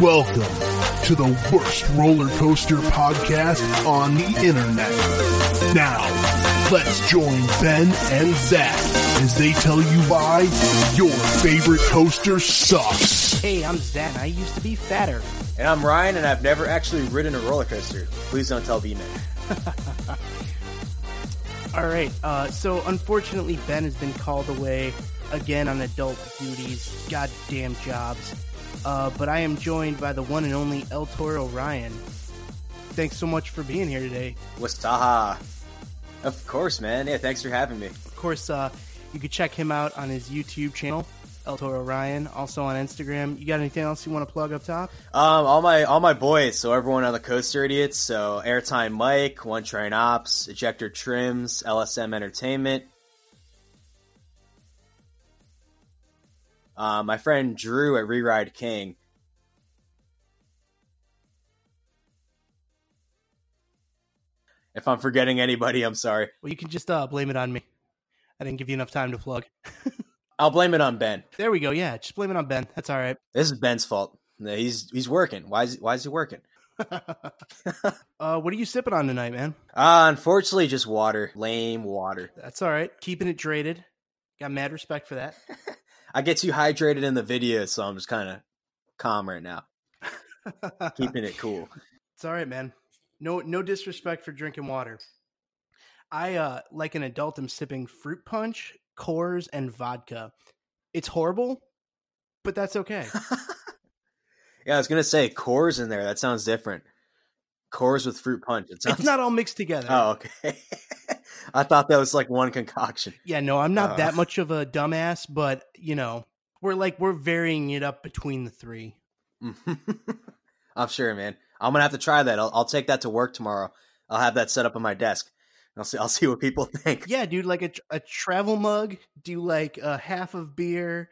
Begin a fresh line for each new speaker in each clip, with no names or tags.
Welcome to the worst roller coaster podcast on the internet. Now, let's join Ben and Zach as they tell you why your favorite coaster sucks.
Hey, I'm Zach. I used to be fatter.
And I'm Ryan, and I've never actually ridden a roller coaster. Please don't tell B-Man.
All right. Uh, so unfortunately, Ben has been called away again on adult duties. Goddamn jobs. Uh, but I am joined by the one and only El Toro Ryan. Thanks so much for being here today.
Wastaha. Of course, man. Yeah, thanks for having me.
Of course, uh, you could check him out on his YouTube channel, El Toro Ryan. Also on Instagram. You got anything else you want to plug up top?
Um, all my all my boys. So everyone on the Coaster Idiots. So Airtime Mike, One Train Ops, Ejector Trims, LSM Entertainment. Uh, my friend Drew at Reride King. If I'm forgetting anybody, I'm sorry.
Well, you can just uh, blame it on me. I didn't give you enough time to plug.
I'll blame it on Ben.
There we go. Yeah, just blame it on Ben. That's all right.
This is Ben's fault. He's he's working. Why is why is he working?
uh, what are you sipping on tonight, man?
Uh, unfortunately, just water. Lame water.
That's all right. Keeping it drated. Got mad respect for that.
I get too hydrated in the video, so I'm just kind of calm right now. Keeping it cool.
It's all right, man. No no disrespect for drinking water. I uh like an adult I'm sipping fruit punch, Coors, and vodka. It's horrible, but that's okay.
yeah, I was gonna say Coors in there. That sounds different. Coors with fruit punch. It sounds...
It's not all mixed together.
Oh, okay. I thought that was like one concoction.
Yeah, no, I'm not uh... that much of a dumbass, but you know, we're like we're varying it up between the three.
I'm sure, man. I'm gonna have to try that. I'll, I'll take that to work tomorrow. I'll have that set up on my desk. I'll see. I'll see what people think.
Yeah, dude. Like a, a travel mug. Do like a half of beer,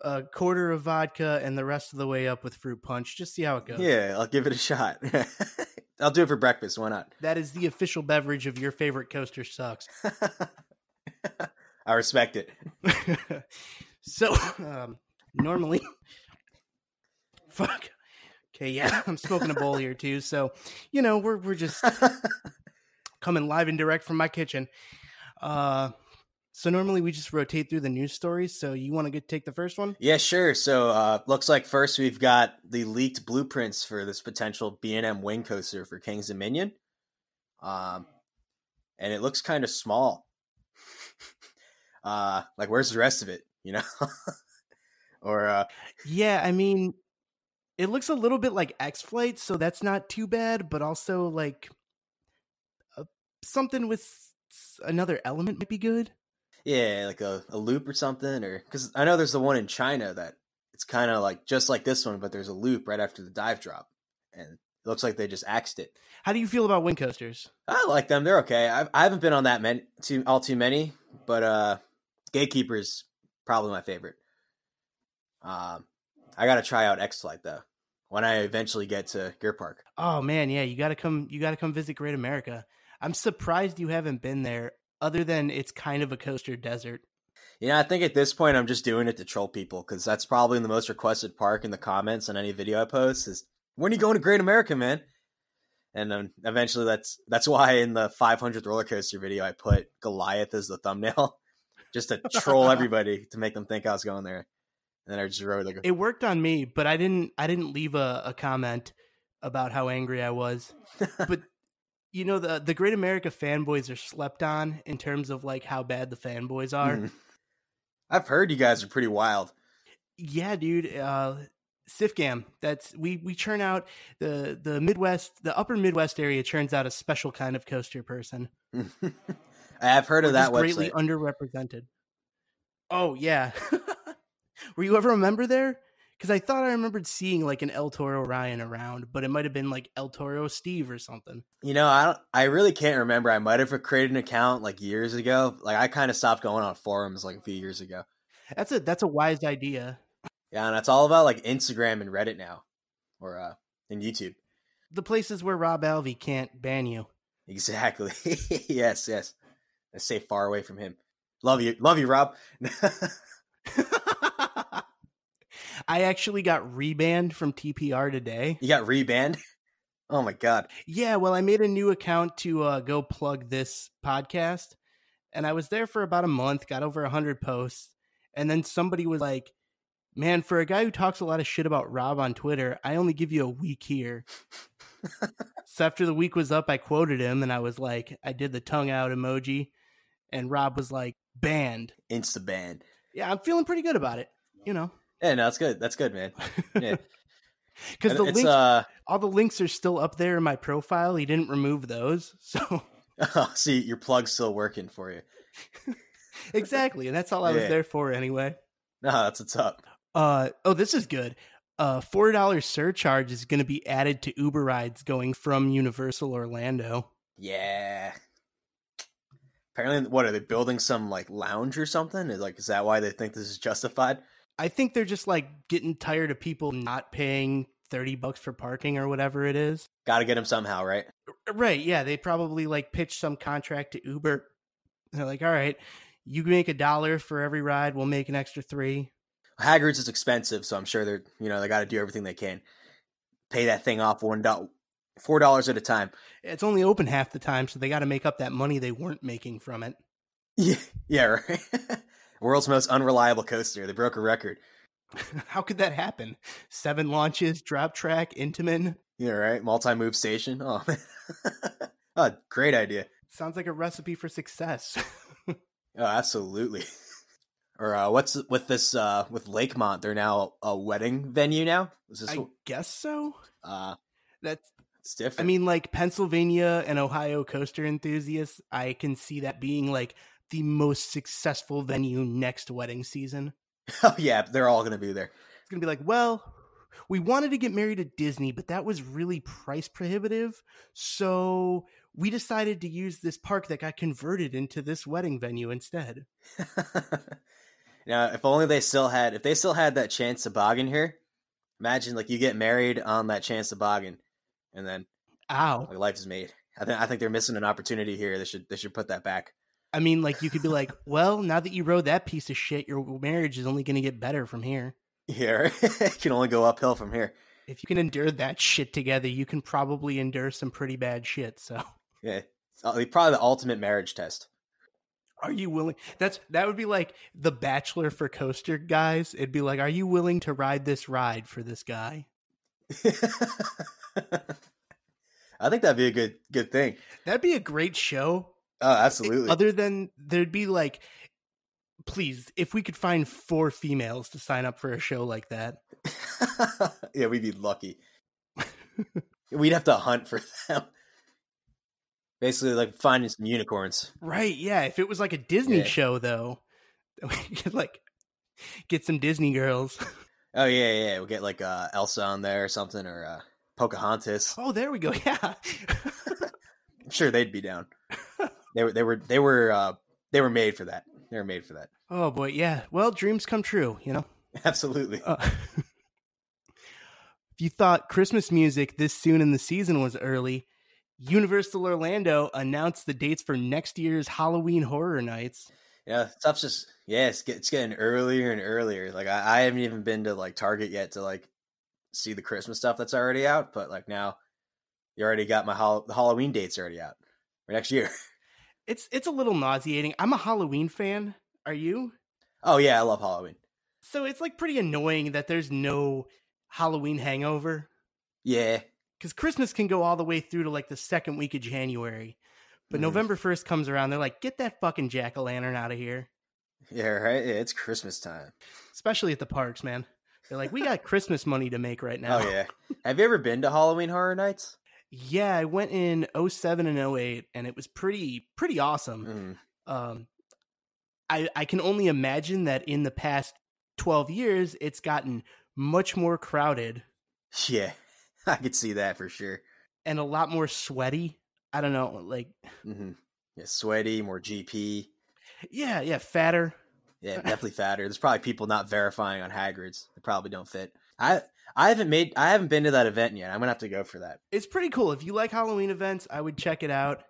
a quarter of vodka, and the rest of the way up with fruit punch. Just see how it goes.
Yeah, I'll give it a shot. I'll do it for breakfast. Why not?
That is the official beverage of your favorite coaster sucks.
I respect it.
so, um, normally, fuck. Okay, yeah, I'm smoking a bowl here too. So, you know, we're we're just coming live and direct from my kitchen. Uh, so normally we just rotate through the news stories. So you want to take the first one?
Yeah, sure. So uh, looks like first we've got the leaked blueprints for this potential B and M wing coaster for King's Dominion. Um, and it looks kind of small. uh, like where's the rest of it? You know, or uh,
yeah, I mean, it looks a little bit like X Flight, so that's not too bad. But also like uh, something with another element might be good.
Yeah, like a, a loop or something, or because I know there's the one in China that it's kind of like just like this one, but there's a loop right after the dive drop, and it looks like they just axed it.
How do you feel about wing coasters?
I like them; they're okay. I've, I haven't been on that many, too all too many, but uh, Gatekeeper's probably my favorite. Um, I got to try out X Flight though when I eventually get to Gear Park.
Oh man, yeah, you got to come. You got to come visit Great America. I'm surprised you haven't been there other than it's kind of a coaster desert.
Yeah, I think at this point I'm just doing it to troll people because that's probably the most requested park in the comments on any video I post is when are you going to Great America, man? And then eventually that's that's why in the 500th roller coaster video I put Goliath as the thumbnail just to troll everybody to make them think I was going there. And then I just wrote like
it worked on me, but I didn't I didn't leave a, a comment about how angry I was. but you know the the Great America fanboys are slept on in terms of like how bad the fanboys are. Mm.
I've heard you guys are pretty wild.
Yeah, dude. Uh SIFGAM. That's we we churn out the the Midwest, the Upper Midwest area churns out a special kind of coaster person.
I've heard of that.
Greatly
website.
underrepresented. Oh yeah. Were you ever a member there? Because I thought I remembered seeing like an El Toro Ryan around, but it might have been like El Toro Steve or something.
You know, I don't, I really can't remember. I might have created an account like years ago. Like I kind of stopped going on forums like a few years ago.
That's a that's a wise idea.
Yeah, and it's all about like Instagram and Reddit now, or uh, and YouTube.
The places where Robb Alvey can't ban you.
Exactly. yes, yes. I stay far away from him. Love you, love you, Rob.
I actually got rebanned from TPR today.
You got rebanned? Oh my god.
Yeah, well, I made a new account to uh, go plug this podcast, and I was there for about a month, got over 100 posts, and then somebody was like, Man, for a guy who talks a lot of shit about Rob on Twitter, I only give you a week here. so after the week was up, I quoted him and I was like, I did the tongue out emoji, and Rob was like, banned.
Insta banned.
Yeah, I'm feeling pretty good about it. You know,
Yeah, no, that's good. That's good, man. Yeah.
because the links,
uh
all the links are still up there in my profile. He didn't remove those, so
see your plug's still working for you.
exactly, and that's all I was there for anyway.
No, that's what's up.
Uh oh, this is good. Uh, four dollar surcharge is going to be added to Uber rides going from Universal Orlando.
Yeah. Apparently, what are they building some like lounge or something? Is like, is that why they think this is justified?
I think they're just like getting tired of people not paying thirty bucks for parking or whatever it is.
Got to get them somehow, right?
Right? Yeah, they probably like pitch some contract to Uber. They're like, all right, you make a dollar for every ride, we'll make an extra three.
Hagrid's is expensive, so I'm sure they're you know they got to do everything they can. Pay that thing off one dollar, four dollars at a time.
It's only open half the time, so they got to make up that money they weren't making from it.
Yeah, yeah, right. World's most unreliable coaster. They broke a record.
How could that happen? Seven launches, drop track, Intamin.
Yeah, right. Multi-move station. Oh, man. oh, great idea.
Sounds like a recipe for success.
Oh, absolutely. Or uh, what's with this uh, with Lakemont? They're now a wedding venue now. Is this
I guess so.
uh,
That's
it's different?
I mean, like Pennsylvania and Ohio coaster enthusiasts, I can see that being like the most successful venue next wedding season.
oh yeah, they're all gonna be there.
It's gonna be like, well, we wanted to get married at Disney, but that was really price prohibitive. So we decided to use this park that got converted into this wedding venue instead.
now, if only they still had, if they still had that chance to toboggan here. Imagine like you get married on that chance to toboggan, and then
Ow.
like life is made. I think I think they're missing an opportunity here. They should they should put that back.
I mean, like you could be like, well, now that you rode that piece of shit, your marriage is only going to get better from here.
Yeah, it can only go uphill from here.
If you can endure that shit together, you can probably endure some pretty bad shit. So,
Yeah, it's probably the ultimate marriage test.
are you willing? That's that would be like the Bachelor for coaster guys. It'd be like, are you willing to ride this ride for this guy?
I think that'd be a good good thing.
That'd be a great show.
Oh, absolutely.
Other than there'd be like, please, if we could find four females to sign up for a show like that.
yeah, we'd be lucky. We'd have to hunt for them. Basically, like finding some unicorns.
Right? Yeah. If it was like a Disney
Yeah.
show, though, we could like get some Disney girls.
Oh yeah, yeah. We'll get like uh, Elsa on there or something, or uh, Pocahontas.
Oh, there we go. Yeah.
I'm sure they'd be down. They were, they were, they were, uh, they were made for that. They were made for that.
oh boy. Yeah. Well, dreams come true. You know.
Absolutely.
Uh, if you thought Christmas music this soon in the season was early, Universal Orlando announced the dates for next year's Halloween Horror Nights.
Yeah, stuff's just yeah, it's, it's getting earlier and earlier. Like I, I haven't even been to like Target yet to like see the Christmas stuff that's already out, but like now you already got my hol- the Halloween dates already out for next year.
It's it's a little nauseating. I'm a Halloween fan. Are you?
Oh yeah, I love Halloween.
So it's like pretty annoying that there's no Halloween hangover
Yeah,
because Christmas can go all the way through to like the second week of January. But
Mhm.
November 1st comes around, they're like, get that fucking jack o' lantern out of here.
yeah, right. Yeah, it's Christmas time.
Especially at the parks, man. They're like, we got Christmas money to make right now.
Oh yeah. Have you ever been to Halloween Horror Nights?
Yeah, I went in 07 and 08 and it was pretty pretty awesome.
Mm.
Um I I can only imagine that in the past 12 years it's gotten much more crowded
Yeah, I could see that for sure.
and a lot more sweaty. I don't know, like
hmm Yeah, sweaty, more GP.
yeah, yeah, fatter.
Yeah, definitely fatter. There's probably people not verifying on Hagrid's. They probably don't fit. I I haven't made I haven't been to that event yet. I'm gonna have to go for that.
It's pretty cool. If you like Halloween events, I would check it out.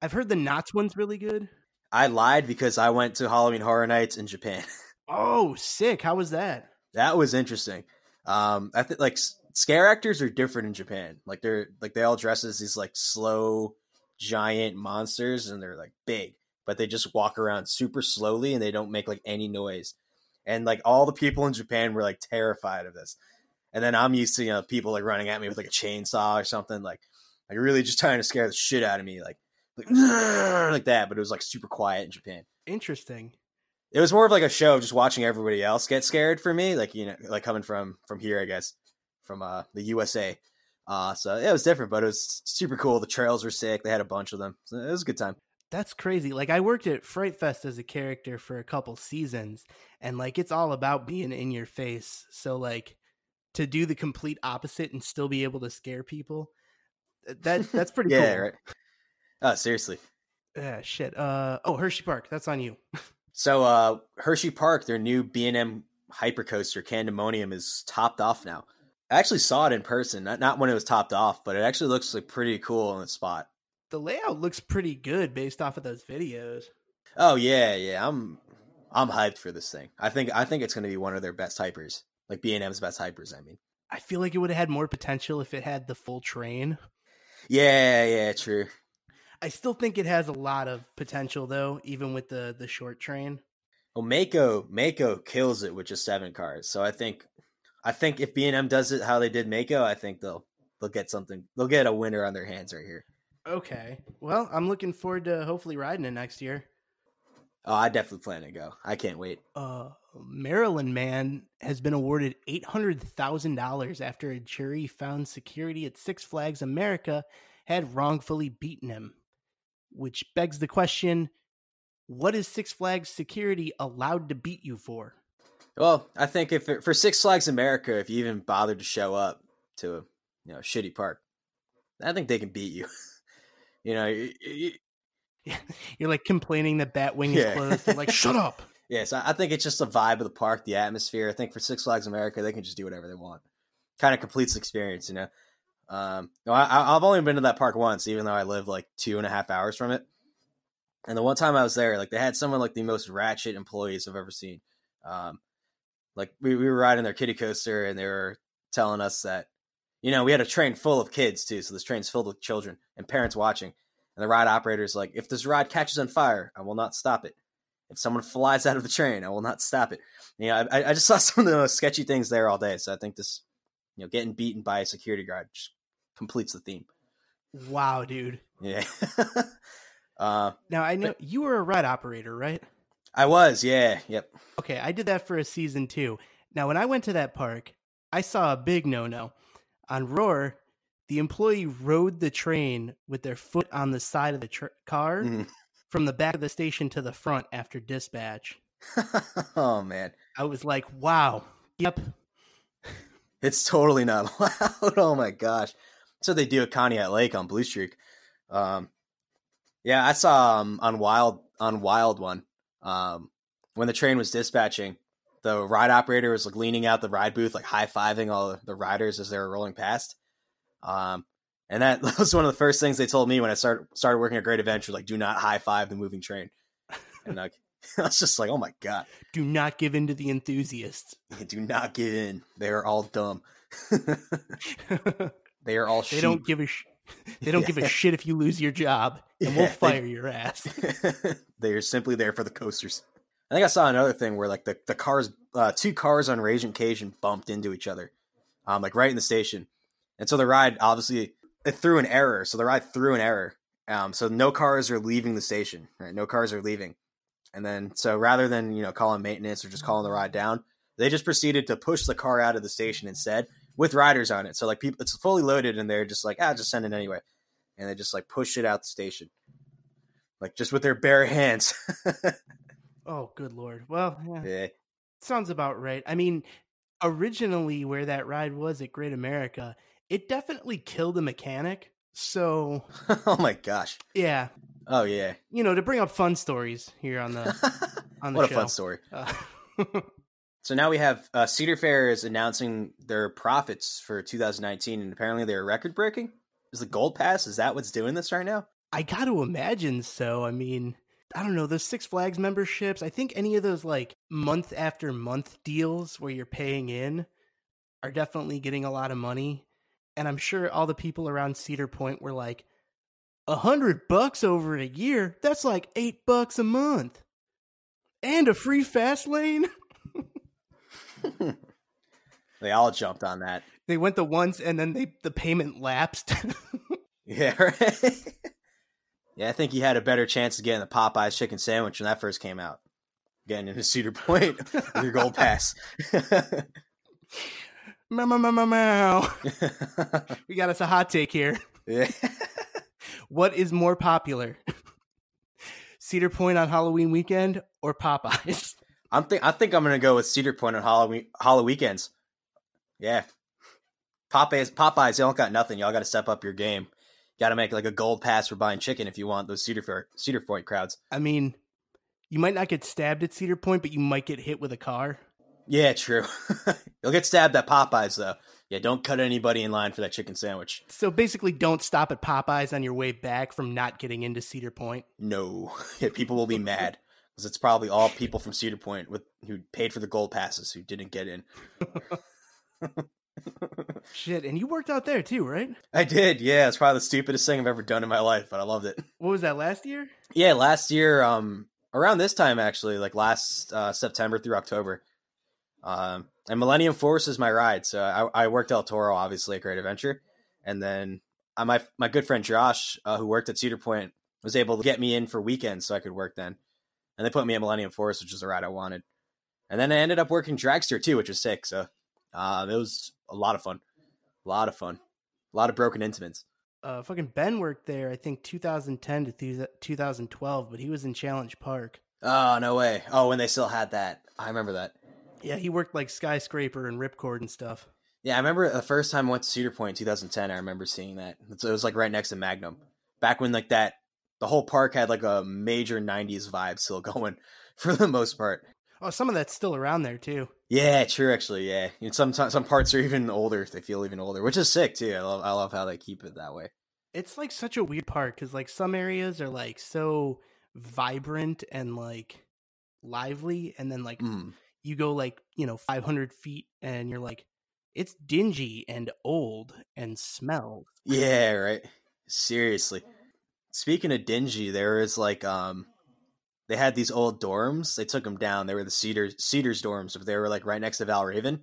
I've heard the Knots one's really good.
I lied because I went to Halloween Horror Nights in Japan.
Oh, sick. How was that?
that was interesting. Um, I think like scare actors are different in Japan. Like they're like they all dress as these like slow giant monsters and they're like big, but they just walk around super slowly and they don't make like any noise. And like all the people in Japan were like terrified of this. And then I'm used to you know people like running at me with like a chainsaw or something like like really just trying to scare the shit out of me like like, like that. But it was like super quiet in Japan
Interesting.
it was more of like a show of just watching everybody else get scared for me like you know like coming from from here i guess from uh the usa uh so it was different but it was super cool the trails were sick they had a bunch of them so it was a good time
That's crazy. Like I worked at Fright Fest as a character for a couple seasons and like it's all about being in your face. So like to do the complete opposite and still be able to scare people that that's pretty
yeah
cool.
right oh seriously
Yeah, shit. Uh oh, Hershey Park. That's on you.
so uh hershey park their new b&m hypercoaster candymonium is topped off now i actually saw it in person not, not when it was topped off but it actually looks like pretty cool on the spot
The layout looks pretty good based off of those videos.
Oh yeah, yeah. I'm I'm hyped for this thing. I think I think it's going to be one of their best hypers, like B and M's best hypers. I mean,
I feel like it would have had more potential if it had the full train.
yeah, yeah, true.
I still think it has a lot of potential though, even with the the short train.
Well, Mako Mako kills it with just seven cars. So I think I think if B and M does it how they did Mako, I think they'll they'll get something. They'll get a winner on their hands right here.
Okay. Well, I'm looking forward to hopefully riding it next year.
Oh, I definitely plan to go. I can't wait.
uh, Maryland man has been awarded $800,000 after a jury found security at Six Flags America had wrongfully beaten him. Which begs the question what is Six Flags security allowed to beat you for?
Well, I think if it, for Six Flags America, if you even bothered to show up to a you know shitty park, I think they can beat you. you know, you, you,
You're like complaining that Batwing is
Yeah.
closed. They're like, shut up.
Yes, I think it's just the vibe of the park, the atmosphere. I think for Six Flags America, they can just do whatever they want. Kind of completes the experience, you know. Um, no, I, I've only been to that park once, even though I live like two and a half hours from it. And the one time I was there, like they had some of like the most ratchet employees I've ever seen. Um, like we, we were riding their kiddie coaster, and they were telling us that, you know, we had a train full of kids too, so this train's filled with children and parents watching. And the ride operator's like, if this ride catches on fire, I will not stop it. If someone flies out of the train, I will not stop it. You know, I, I just saw some of the most sketchy things there all day. So I think this, you know, getting beaten by a security guard just completes the theme.
Wow, dude.
Yeah. uh,
Now, I know you were a ride operator, right?
I was, yeah, yep.
Okay, I did that for a season too. Now, when I went to that park, I saw a big no no. On Roar, the employee rode the train with their foot on the side of the tr- car
Mhm.
From the back of the station to the front after dispatch.
oh man,
I was like, wow. Yep.
it's totally not loud. oh my gosh, So they do at Conneaut Lake on Blue Streak. Um, yeah, I saw um, on Wild on Wild one um, when the train was dispatching. The ride operator was like leaning out the ride booth, like high fiving all the, the riders as they were rolling past. Um, and that was one of the first things they told me when I started started working at Great Adventure. Like, do not high five the moving train. And like, I was just like, oh my god,
Do not give in to the enthusiasts.
do not give in. They are all dumb.
they
they are all sheep.
don't give a sh- they don't give a shit if you lose your job, and
Yeah,
we'll
they-
fire your ass.
they are simply there for the coasters. I think I saw another thing where like the, the cars, uh, two cars on Raging Cajun bumped into each other, um, like right in the station, and so the ride obviously it threw an error. So the ride threw an error. Um, so no cars are leaving the station. Right, no cars are leaving, and then so rather than you know calling maintenance or just calling the ride down, they just proceeded to push the car out of the station instead with riders on it. So like people, it's fully loaded, and they're just like, ah, just send it anyway, and they just like push it out the station, like just with their bare hands.
oh, good lord. Well, yeah.
yeah.
Sounds about right. I mean, originally where that ride was at Great America, it definitely killed a mechanic. So,
oh my gosh.
yeah,
Oh yeah.
you know, to bring up fun stories here on the on the
what
show.
a fun story.
Uh,
So now we have uh, Cedar Fair is announcing their profits for 2019, and apparently they're record breaking. Is the Gold Pass? Is that what's doing this right now?
I got to imagine so. I mean, I don't know, those Six Flags memberships, I think any of those like month after month deals where you're paying in, are definitely getting a lot of money. And I'm sure all the people around Cedar Point were like, a hundred bucks over a year? That's like eight bucks a month. And a free fast lane?
they all jumped on that.
They went the once and then they the payment lapsed.
yeah, right. yeah, I think he had a better chance of getting the Popeyes chicken sandwich when that first came out. Getting into Cedar Point with your gold pass.
Meow, meow, meow, meow, we got us a hot take here.
Yeah.
What is more popular? Cedar Point on Halloween weekend or Popeyes?
I'm think I think I'm gonna go with Cedar Point on Halloween Halloween weekends. Yeah. Popeyes Popeyes, y'all got nothing. Y'all gotta step up your game. Gotta make like a gold pass for buying chicken if you want those Cedar Cedar Point crowds.
I mean, you might not get stabbed at Cedar Point, but you might get hit with a car.
Yeah, true. You'll get stabbed at Popeyes though. Yeah, don't cut anybody in line for that chicken sandwich.
So basically, don't stop at Popeyes on your way back from not getting into Cedar Point.
No, yeah, people will be mad because it's probably all people from Cedar Point with who paid for the gold passes who didn't get in.
Shit, and you worked out there too, right?
I did. Yeah, it's probably the stupidest thing I've ever done in my life, but I loved it.
What was that last year?
Yeah, last year, um, around this time actually, like last uh, September through October. Um, and Millennium Force is my ride. So I, I worked El Toro, obviously a great adventure, and then uh, my my good friend Josh, uh, who worked at Cedar Point, was able to get me in for weekends so I could work then, and they put me at Millennium Force, which is the ride I wanted, and then I ended up working Dragster too, which was sick. So uh, it was a lot of fun, a lot of fun, a lot of broken Intamins.
Uh, fucking Ben worked there, I think 2010 to th- 2012, but he was in Challenge Park.
Oh no way! Oh, when they still had that, I remember that.
Yeah, he worked like skyscraper and ripcord and stuff.
Yeah, I remember the first time I went to Cedar Point in 2010. I remember seeing that. It was like right next to Magnum. Back when like that, the whole park had like a major 90s vibe still going for the most part.
Oh, some of that's still around there too.
Yeah, true. Actually, yeah. And some some parts are even older. They feel even older, which is sick too. I love I love how they keep it that way.
It's like such a weird park because like some areas are like so vibrant and like lively, and then like
Mm.
You go like you know 500 feet and you're like it's dingy and old and smells
Yeah, right. Seriously. Speaking of dingy, there is like um they had these old dorms. They took them down. They were the Cedars Cedars dorms, but they were like right next to Valravn.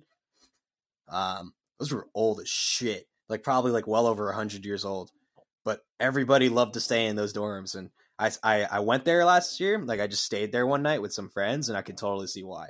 Um those were old as shit. Like probably like well over a 100 years old. But everybody loved to stay in those dorms and I, I I went there last year. Like I just stayed there one night with some friends and I can totally see why.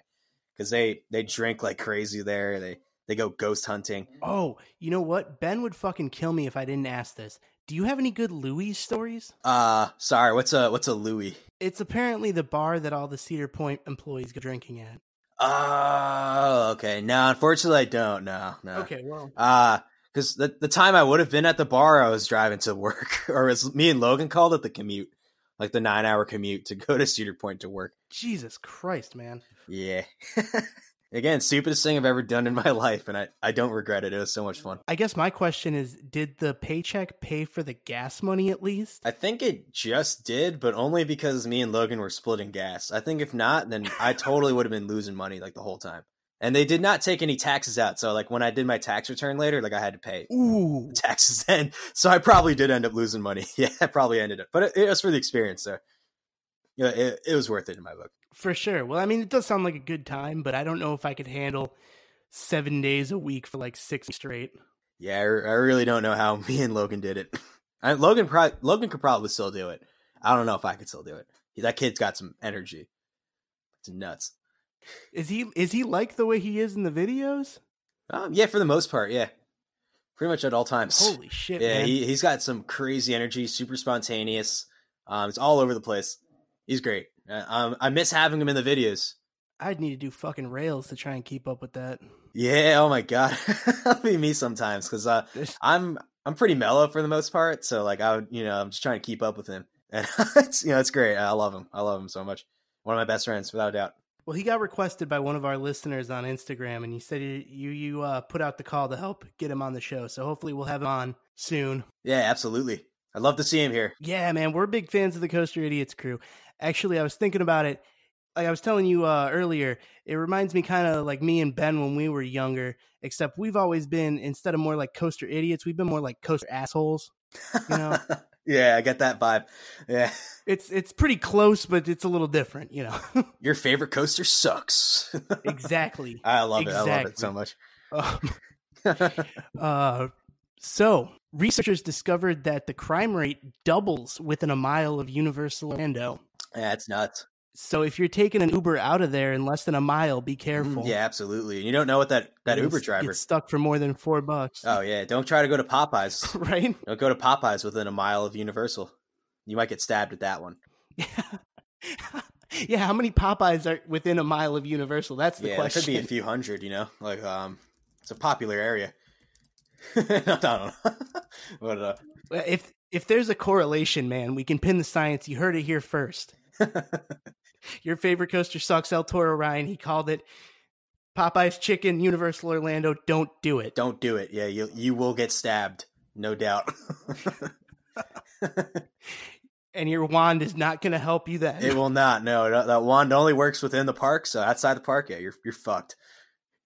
Cuz they they drink like crazy there. They they go ghost hunting.
oh you know what ben would fucking kill me if i didn't ask this do you have any good louis stories
Uh sorry, what's a what's a Louis?
it's apparently the bar that all the cedar point employees go drinking at
Oh, okay. No, unfortunately, I don't. No, no.
okay well
Uh, because the the time I would have been at the bar, I was driving to work, or as me and Logan called it, the commute, like the nine hour commute to go to Cedar Point to work.
jesus christ man
Yeah. Again, stupidest thing I've ever done in my life, and I, I don't regret it. It was so much fun.
i guess my question is did the paycheck pay for the gas money at least
I think it just did, but only because me and Logan were splitting gas. I think if not, then I totally would have been losing money like the whole time. And they did not take any taxes out, so like when I did my tax return later, like I had to pay
ooh
taxes then, so I probably did end up losing money. Yeah, I probably ended up, but it, it was for the experience, so yeah, it, it was worth it in my book.
For sure. Well, I mean, it does sound like a good time, but I don't know if I could handle seven days a week for like six straight.
Yeah, I, I really don't know how me and Logan did it. I, Logan, pro- Logan could probably still do it. I don't know if I could still do it. That kid's got some energy. It's nuts.
Is he is he like the way he is in the videos?
Um, yeah, for the most part, yeah, pretty much at all times.
Holy shit,
yeah,
man!
he he's got some crazy energy, super spontaneous. Um, it's all over the place. He's great. Uh, um, I miss having him in the videos.
I'd need to do fucking rails to try and keep up with that.
Yeah. Oh my god, that'll be me sometimes because uh, I'm I'm pretty mellow for the most part. So like I would, you know, I'm just trying to keep up with him, and it's you know it's great. I love him. I love him so much. One of my best friends, without a doubt.
Well, he got requested by one of our listeners on Instagram, and he said you you, you uh, put out the call to help get him on the show. So hopefully we'll have him on soon.
Yeah, absolutely. I'd love to see him here.
Yeah, man, we're big fans of the Coaster Idiots crew. Actually, I was thinking about it. like I was telling you uh, earlier, it reminds me kind of like me and Ben when we were younger, except we've always been instead of more like coaster idiots, we've been more like coaster assholes. You know,
yeah, I get that vibe. Yeah.
it's it's pretty close, but it's a little different. You know,
Your favorite coaster sucks.
exactly.
I love it. I love it so much.
Um, uh, so researchers discovered that the crime rate doubles within a mile of Universal Orlando.
yeah, it's nuts.
So if you're taking an Uber out of there in less than a mile, be careful.
Mm, Yeah, absolutely. And you don't know what that, that Uber driver.
stuck for more than four bucks.
Oh, yeah. Don't try to go to Popeyes.
right?
don't go to Popeyes within a mile of Universal. You might get stabbed at that one.
yeah. How many Popeyes are within a mile of Universal? That's the
yeah,
question.
could be a few hundred, you know? Like, um, it's a popular area. I don't know. but, uh,
if if there's a correlation, man, we can pin the science. You heard it here first. Your favorite coaster sucks. El Toro Ryan. He called it Popeye's Chicken. Universal Orlando. Don't do it.
don't do it. Yeah, you you will get stabbed, no doubt.
And your wand is not going to help you then.
it will not. No, that, that wand only works within the park. So outside the park, yeah, you're you're fucked.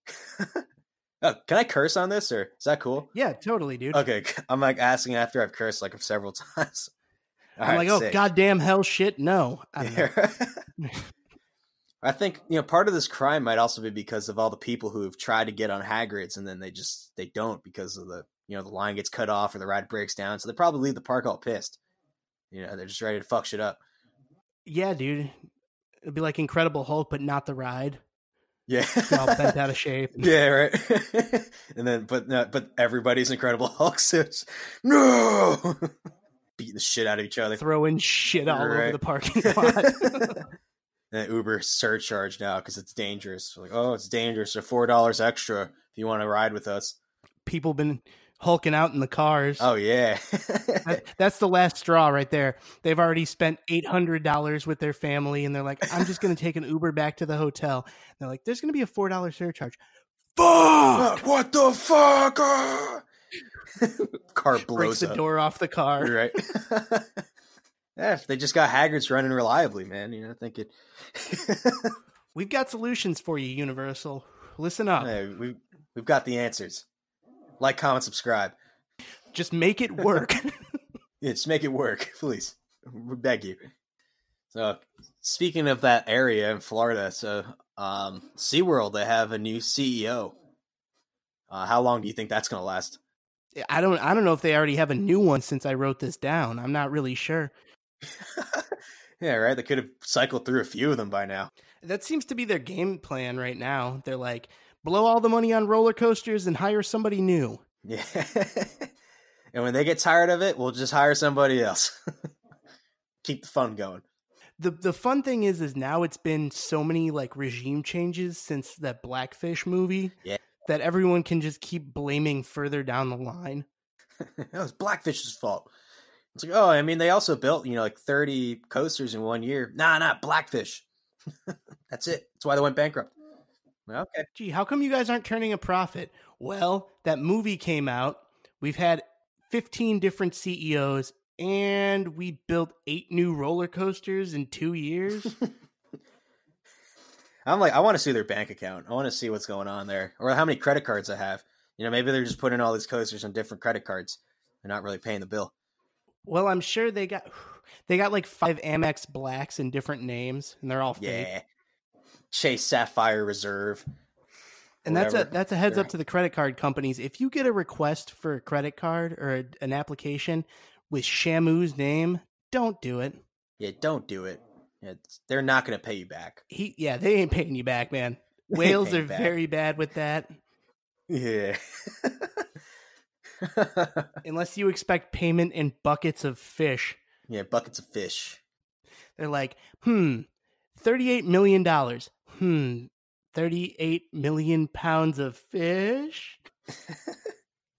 oh, can I curse on this, or is that cool?
yeah, totally, dude.
Okay, I'm like asking after I've cursed like several times.
I'm
right,
like, oh
sick.
goddamn hell, shit, no. I.
I think you know part of this crime might also be because of all the people who have tried to get on Hagrid's and then they just they don't because of the you know the line gets cut off or the ride breaks down, so they probably leave the park all pissed. You know, they're just ready to fuck shit up.
Yeah, dude. It'd be like Incredible Hulk, but not the ride.
Yeah,
all bent out of shape.
yeah, right. and then, but no, but everybody's Incredible Hulk, so no, beating the shit out of each other.
Throwing shit all over the parking lot.
and Uber surcharge now because it's dangerous. Like, oh, it's dangerous. So four dollars extra if you want to ride with us.
People been hulking out in the cars.
Oh yeah,
That- that's the last straw right there. They've already spent eight hundred dollars with their family, and they're like, "I'm just going to take an Uber back to the hotel." And they're like, "There's going to be a four dollar surcharge." Fuck!
what the fuck? Ah! Car
Breaks
blows
the
up.
door off the car.
Right. yeah, if they just got Hagrid's running reliably, man. You know, I think it.
We've got solutions for you, Universal. Listen up.
hey, we we've got the answers. Like, comment, subscribe.
Just make it work.
Yeah, just make it work, please. We beg you. So, speaking of that area in Florida, so um, SeaWorld, they have a new CEO. Uh, how long do you think that's going to last?
I don't. I don't know if they already have a new one since I wrote this down. I'm not really sure.
yeah, right. They could have cycled through a few of them by now.
That seems to be their game plan right now. They're like, blow all the money on roller coasters and hire somebody new.
Yeah. and when they get tired of it, we'll just hire somebody else. Keep the fun going.
the the fun thing is is now it's been so many like regime changes since that blackfish movie
Yeah.
That everyone can just keep blaming further down the line
That was Blackfish's fault. It's like, oh, I mean, they also built, you know, like 30 coasters in one year. Nah, nah, Blackfish. That's it. That's why they went bankrupt. Okay.
gee how come you guys aren't turning a profit well that movie came out we've had 15 different ceos and we built eight new roller coasters in two years
I'm like, I want to see their bank account. I want to see what's going on there, or how many credit cards I have. You know, maybe they're just putting all these coasters on different credit cards. They're not really paying the bill.
well i'm sure they got they got like five amex blacks in different names and they're all fake
Yeah. Chase Sapphire Reserve.
And that's a that's a heads up to the credit card companies. If you get a request for a credit card or a, an application with Shamu's name, don't do it.
Yeah, don't do it. It's, they're not going to pay you back.
He yeah, they ain't paying you back, man. Whales are
back.
very bad with that.
Yeah.
Unless you expect payment in buckets of fish.
yeah, buckets of fish.
They're like, hmm, thirty-eight million dollars. Hmm, thirty-eight million pounds of fish.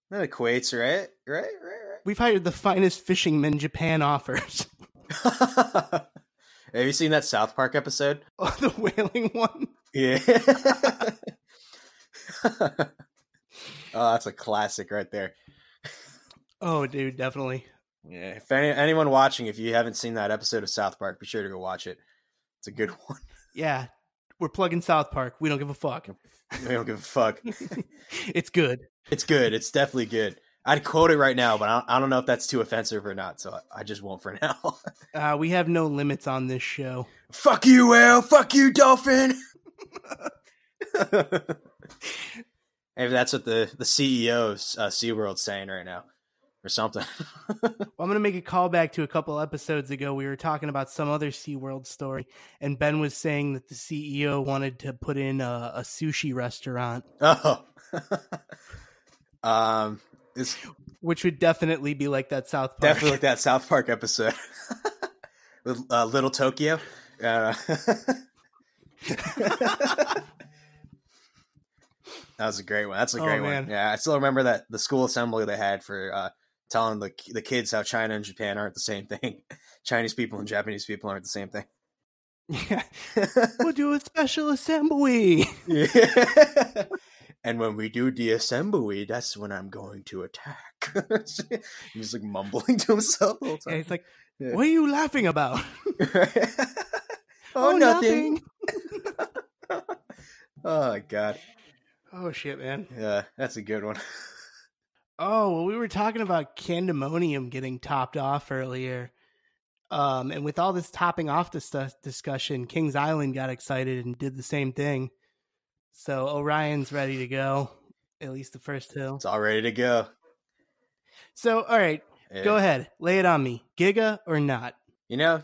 That equates, right? Right, right?
Right, We've hired the finest fishermen Japan offers.
Have you seen that South Park episode?
oh, the whaling one.
Yeah. oh, that's a classic right there.
Oh, dude, definitely.
Yeah. If any, anyone watching, if you haven't seen that episode of South Park, be sure to go watch it. It's a good one.
Yeah, we're plugging South Park. We don't give a fuck.
We don't give a fuck.
it's good.
It's good. It's definitely good. I'd quote it right now, but I don't, I don't know if that's too offensive or not. So I, I just won't for now.
Uh, we have no limits on this show.
fuck you, whale. Fuck you, dolphin. Maybe that's what the the CEO of uh, SeaWorld's saying right now, or something.
Well, I'm going to make a callback to a couple episodes ago. We were talking about some other SeaWorld story, and Ben was saying that the CEO wanted to put in a, a sushi restaurant,
oh, um, it's
which would definitely be like that South Park.
definitely like that South Park episode with uh, Little Tokyo. Uh, that was a great one. That's a
Oh,
great
man.
one. Yeah, I still remember that the school assembly they had for uh, telling the the kids how China and Japan aren't the same thing. Chinese people and Japanese people aren't the same thing.
Yeah. we'll do a special assembly.
Yeah. And when we do the assembly, that's when I'm going to attack. He's like mumbling to himself the whole time.
he's like,
Yeah.
what are you laughing about?
oh, nothing. oh god.
Oh shit, man.
Yeah, that's a good one.
Oh, well, we were talking about candymonium getting topped off earlier. Um, and with all this topping off dis- discussion, Kings Island got excited and did the same thing. So Orion's ready to go, at least the first hill.
It's all ready to go.
So, all right,
Yeah.
go ahead, lay it on me. Giga or not?
You know,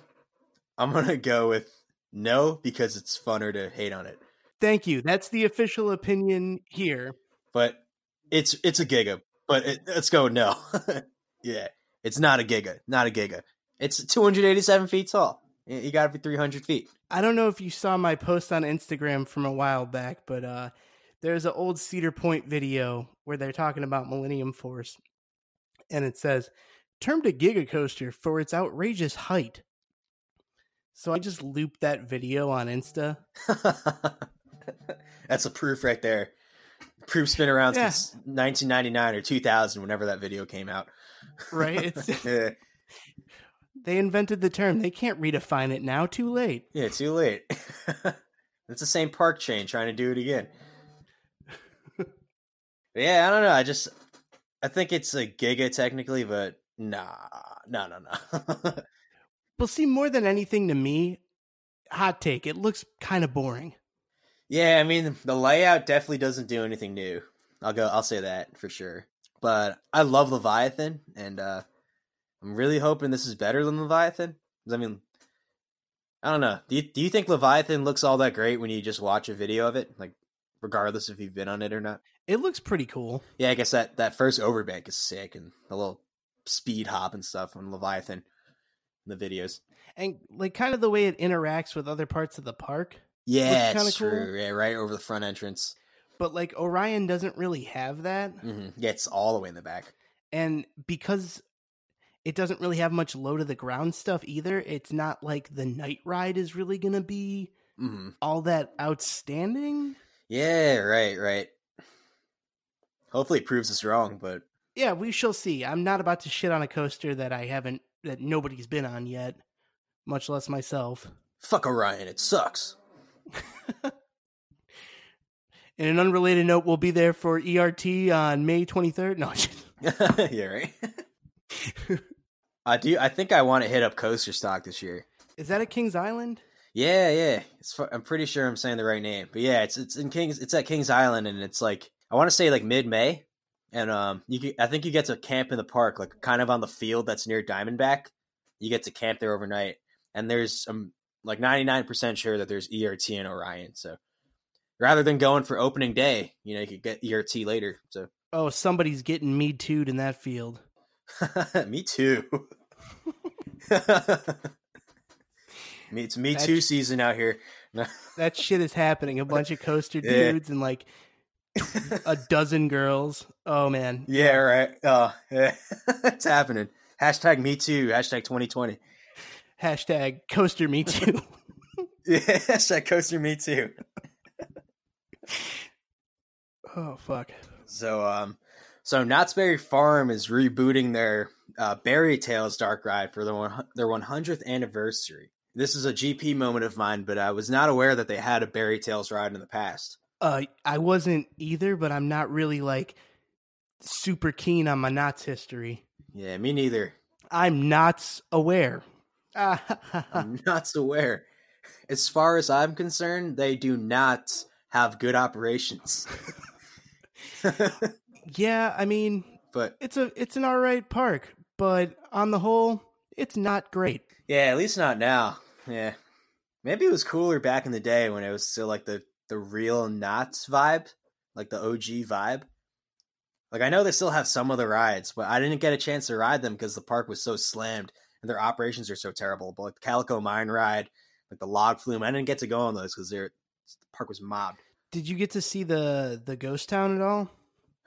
I'm gonna go with no because it's funner to hate on it.
Thank you. That's the official opinion here.
But it's it's a giga. But it, let's go no. yeah, it's not a giga. Not a giga. It's 287 feet tall. You you gotta be 300 feet.
I don't know if you saw my post on Instagram from a while back, but uh, there's an old Cedar Point video where they're talking about Millennium Force, and it says, "Termed a Giga Coaster for its outrageous height." So I just looped that video on Insta.
That's a proof right there. Proof's been around
Yeah.
since 1999 or 2000, whenever that video came out.
Right? It's
yeah,
they invented the term. They can't redefine it now. Too late.
yeah, too late. it's the same park chain trying to do it again. Yeah, I don't know. I just, I think it's a giga technically, but nah, no, no, no.
Well, see, more than anything to me, hot take. It looks kind of boring.
yeah, I mean, the layout definitely doesn't do anything new. I'll go. I'll say that for sure. But I love Leviathan, and uh I'm really hoping this is better than Leviathan. I mean, I don't know. Do you, do you think Leviathan looks all that great when you just watch a video of it, like regardless if you've been on it or not?
It looks pretty cool.
Yeah, I guess that that first overbank is sick, and the little speed hop and stuff on Leviathan in the videos.
And like kind of the way it interacts with other parts of the park.
Yeah, it's
cool.
Yeah, right over the front entrance.
But like Orion doesn't really have that.
hmm Yeah, it's all the way in the back.
And because it doesn't really have much low to the ground stuff either, it's not like the night ride is really going to be
hmm
all that outstanding.
Yeah, right, right. Hopefully, it proves us wrong, but
Yeah, we shall see. I'm not about to shit on a coaster that I haven't, that nobody's been on yet, much less myself.
fuck Orion, it sucks.
In an unrelated note, we'll be there for ERT on May 23rd. No,
yeah, right. I do. I think I want to hit up Coaster Stock this year.
is that at Kings Island?
Yeah, yeah. It's. I'm pretty sure I'm saying the right name, but yeah, it's it's in Kings. It's at Kings Island, and it's like I want to say like mid May, and um, you get, I think you get to camp in the park, like kind of on the field that's near Diamondback. You get to camp there overnight, and there's um like 99 percent sure that there's ERT in Orion. So rather than going for opening day, you know, you could get ERT later. So
Oh, somebody's getting me too'd in that field.
me too. me, it's me
That's-
too season out here.
That shit is happening. A bunch of coaster
Yeah.
dudes and like a dozen girls. Oh man.
Yeah, right. Oh, yeah. it's happening. Hashtag me too. Hashtag 2020.
Hashtag coaster me too.
Yeah, hashtag coaster me too.
oh fuck.
So, um, so Knott's Berry Farm is rebooting their uh, Berry Tales Dark Ride for their one, their 100th anniversary. this is a GP moment of mine, but I was not aware that they had a Berry Tales ride in the past.
Uh, I wasn't either, but I'm not really like super keen on my Knott's history.
Yeah, me neither.
I'm not aware.
I'm not aware. As far as I'm concerned, they do not have good operations.
yeah, I mean,
but
it's a it's an all right park, but on the whole, it's not great.
Yeah, at least not now. Yeah. Maybe it was cooler back in the day when it was still like the the real Knott's vibe, like the OG vibe. Like I know they still have some of the rides, but I didn't get a chance to ride them because the park was so slammed and their operations are so terrible. But like the Calico Mine ride, like the log flume, I didn't get to go on those because the park was mobbed.
Did you get to see the the ghost town at all?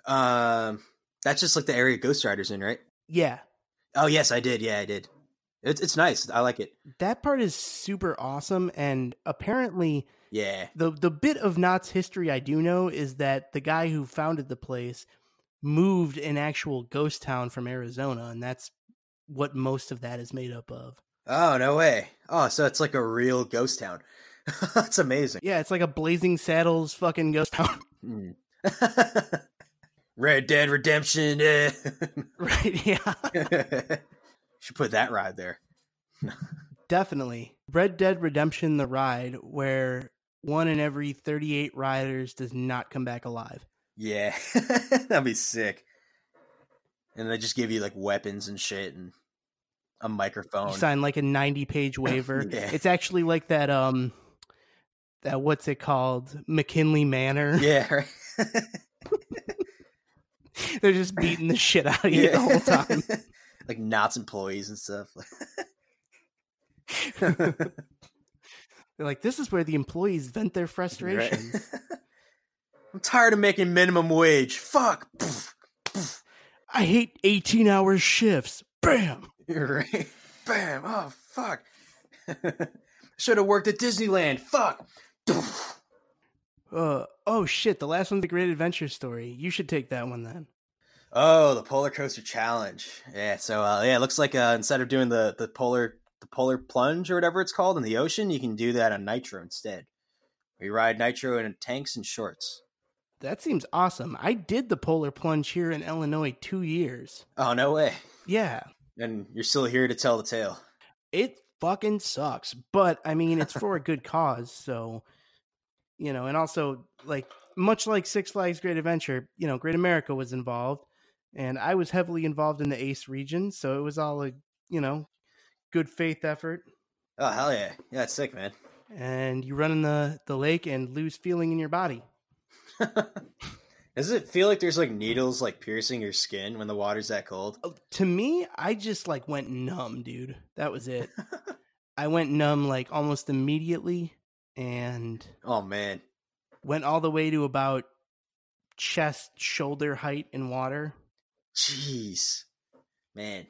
Um, that's just like the area Ghost Riders in, right?
Yeah.
Oh yes, I did. Yeah, I did. It's it's nice. I like it.
That part is super awesome, and apparently,
yeah.
The the bit of Knott's history I do know is that the guy who founded the place moved an actual ghost town from Arizona, and that's what most of that is made up of.
Oh no way! Oh, so it's like a real ghost town. that's amazing.
Yeah, it's like a Blazing Saddles fucking ghost town.
Mm. Red Dead Redemption. Eh.
right? Yeah.
Should put that ride there.
Definitely. Red Dead Redemption the ride where one in every 38 riders does not come back alive.
Yeah. That'd be sick. And they just give you like weapons and shit and a microphone.
You sign like a 90 page waiver.
yeah.
It's actually like that um that what's it called? McKamey Manor.
Yeah, right.
They're just beating the shit out of you yeah. the whole time.
like Knott's employees and stuff.
They're like, this is where the employees vent their frustrations.
Right. I'm tired of making minimum wage. Fuck.
I hate 18 hour shifts. Bam.
You're Right. Bam. Oh, fuck. Should have worked at Disneyland. Fuck.
Uh, oh shit, the last one's a great adventure story. You should take that one then.
Oh, the polar coaster challenge. Yeah, so uh, yeah, it looks like uh, instead of doing the the polar the polar plunge or whatever it's called in the ocean, you can do that on nitro instead. We ride nitro in tanks and shorts.
That seems awesome. I did the polar plunge here in Illinois 2 years.
Oh, no way.
Yeah.
And you're still here to tell the tale.
It fucking sucks, but I mean, it's for a good cause, so you know, and also like much like Six Flags Great Adventure, you know, Great America was involved and I was heavily involved in the ACE region, so it was all a, you know, good faith effort.
Oh hell yeah, yeah, it's sick, man.
And you run in the the lake and lose feeling in your body.
Does it feel like there's like needles like piercing your skin when the water's that cold?
Uh, to me, I just like went numb, dude. That was it. I went numb like almost immediately and
oh man.
Went all the way to about chest shoulder height in water.
Jeez. Man.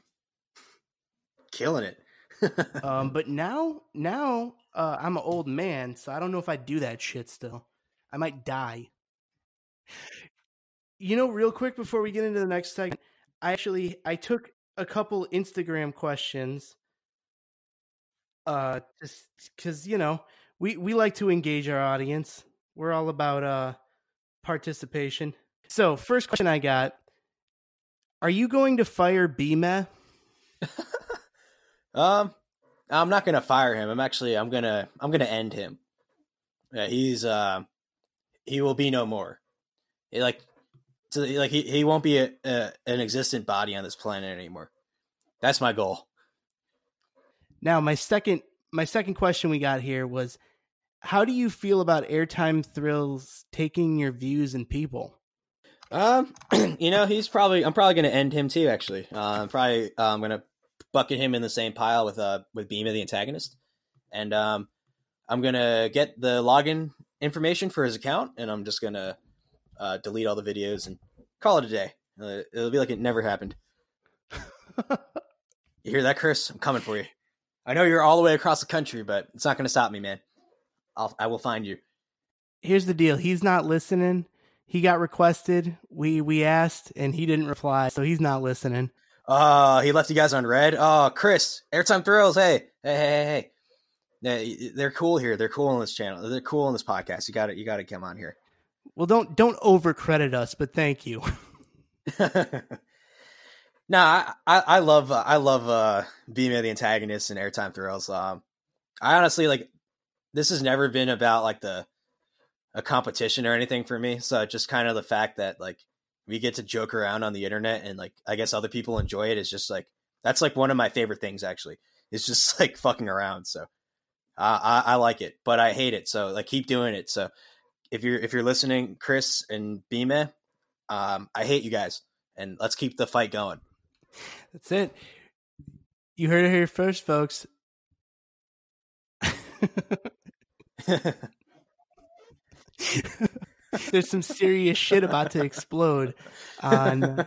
Killing it.
um, but now, now uh, I'm an old man, so I don't know if I do that shit still. I might die. You know, real quick before we get into the next segment, I actually I took a couple Instagram questions. Uh, just because you know we we like to engage our audience. We're all about uh participation. So, first question I got are you going to fire Bima?
um, I'm not gonna fire him. I'm actually I'm gonna I'm gonna end him. Yeah, he's uh he will be no more. He, like so, like he, he won't be a, a, an existent body on this planet anymore. That's my goal.
Now, my second my second question we got here was how do you feel about airtime thrills taking your views and people?
Um, you know, he's probably. I'm probably going to end him too. Actually, uh, I'm probably. Uh, I'm going to bucket him in the same pile with uh with Bima the antagonist, and um, I'm going to get the login information for his account, and I'm just going to uh, delete all the videos and call it a day. Uh, it'll be like it never happened. you hear that, Chris? I'm coming for you. I know you're all the way across the country, but it's not going to stop me, man. I'll I will find you.
Here's the deal. He's not listening he got requested. We we asked and he didn't reply, so he's not listening.
Uh, he left you guys on red. Oh, Chris, airtime thrills. Hey, hey, hey, hey. Yeah, they're cool here. They're cool on this channel. They're cool on this podcast. You got to you got to come on here.
Well, don't don't overcredit us, but thank you.
no, I, I, I love uh, I love uh being the antagonist in airtime thrills. Um, I honestly like this has never been about like the a competition or anything for me. So just kind of the fact that like we get to joke around on the internet and like I guess other people enjoy it is just like that's like one of my favorite things actually. It's just like fucking around. So uh, I I like it, but I hate it. So like keep doing it. So if you're if you're listening, Chris and Bime, um, I hate you guys, and let's keep the fight going.
That's it. You heard it here first, folks. There's some serious shit about to explode on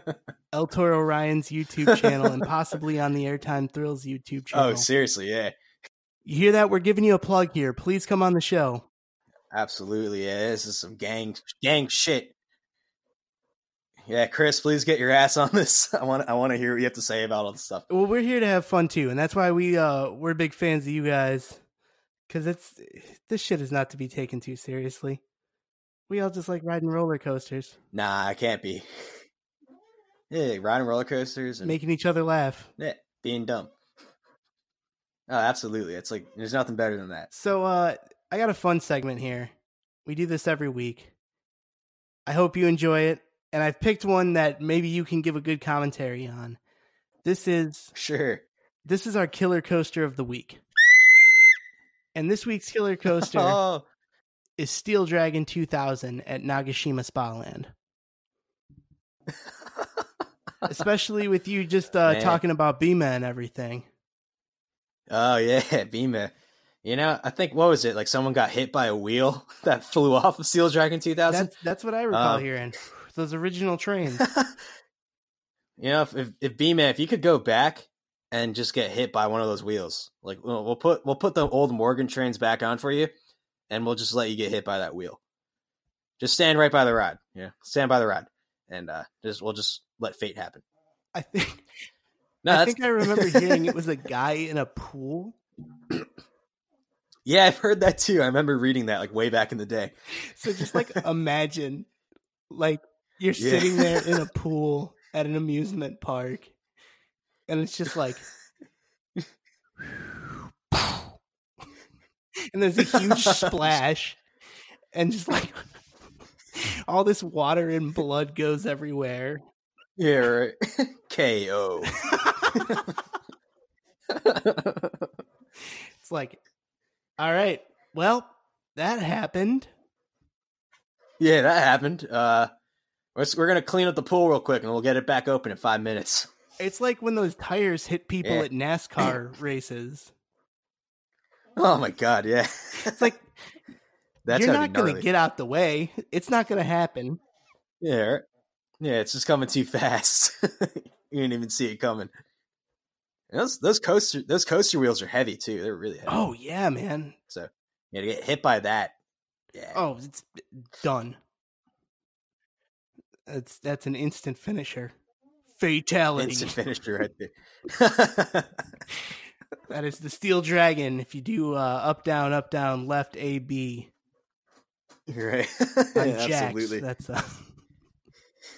El Toro Ryan's YouTube channel and possibly on the Airtime Thrills YouTube channel.
Oh, seriously, yeah.
You hear that? We're giving you a plug here. Please come on the show.
Absolutely, yeah. This is some gang gang shit. Yeah, Chris, please get your ass on this. I want I want to hear what you have to say about all this stuff.
Well, we're here to have fun too, and that's why we uh we're big fans of you guys because it's this shit is not to be taken too seriously. We all just like riding roller coasters.
Nah, I can't be. Yeah, riding roller coasters and
making each other laugh.
Yeah, being dumb. Oh, absolutely. It's like there's nothing better than that.
So, uh, I got a fun segment here. We do this every week. I hope you enjoy it, and I've picked one that maybe you can give a good commentary on. This is
sure.
This is our killer coaster of the week. And this week's killer coaster
oh.
is Steel Dragon 2000 at Nagashima Spa Land. Especially with you just uh, talking about Bima and everything.
Oh yeah, Bima. You know, I think what was it? Like someone got hit by a wheel that flew off of Steel Dragon 2000.
That's, that's what I recall um, hearing. Those original trains.
you know, if if, if B-Man, if you could go back and just get hit by one of those wheels, like we'll put we'll put the old Morgan trains back on for you, and we'll just let you get hit by that wheel. Just stand right by the rod. Yeah, stand by the rod, and uh, just we'll just let fate happen.
I think. No, I think I remember hearing it was a guy in a pool
yeah, I've heard that too. I remember reading that like way back in the day.
So just like imagine like you're yeah. sitting there in a pool at an amusement park and it's just like and there's a huge splash and just like all this water and blood goes everywhere.
Yeah, right. KO.
it's like all right. Well, that happened.
Yeah, that happened. Uh, we're, we're gonna clean up the pool real quick, and we'll get it back open in five minutes.
It's like when those tires hit people yeah. at NASCAR races.
Oh my god! Yeah,
it's like That's you're not going to get out the way. It's not going to happen.
Yeah, yeah, it's just coming too fast. you didn't even see it coming. And those those coaster those coaster wheels are heavy too. They're really heavy.
Oh yeah, man.
So yeah, to get hit by that. Yeah.
Oh, it's done. That's that's an instant finisher. Fatality.
Instant finisher right there.
that is the Steel Dragon. If you do uh, up down up down left A B.
Right.
yeah, absolutely. That's uh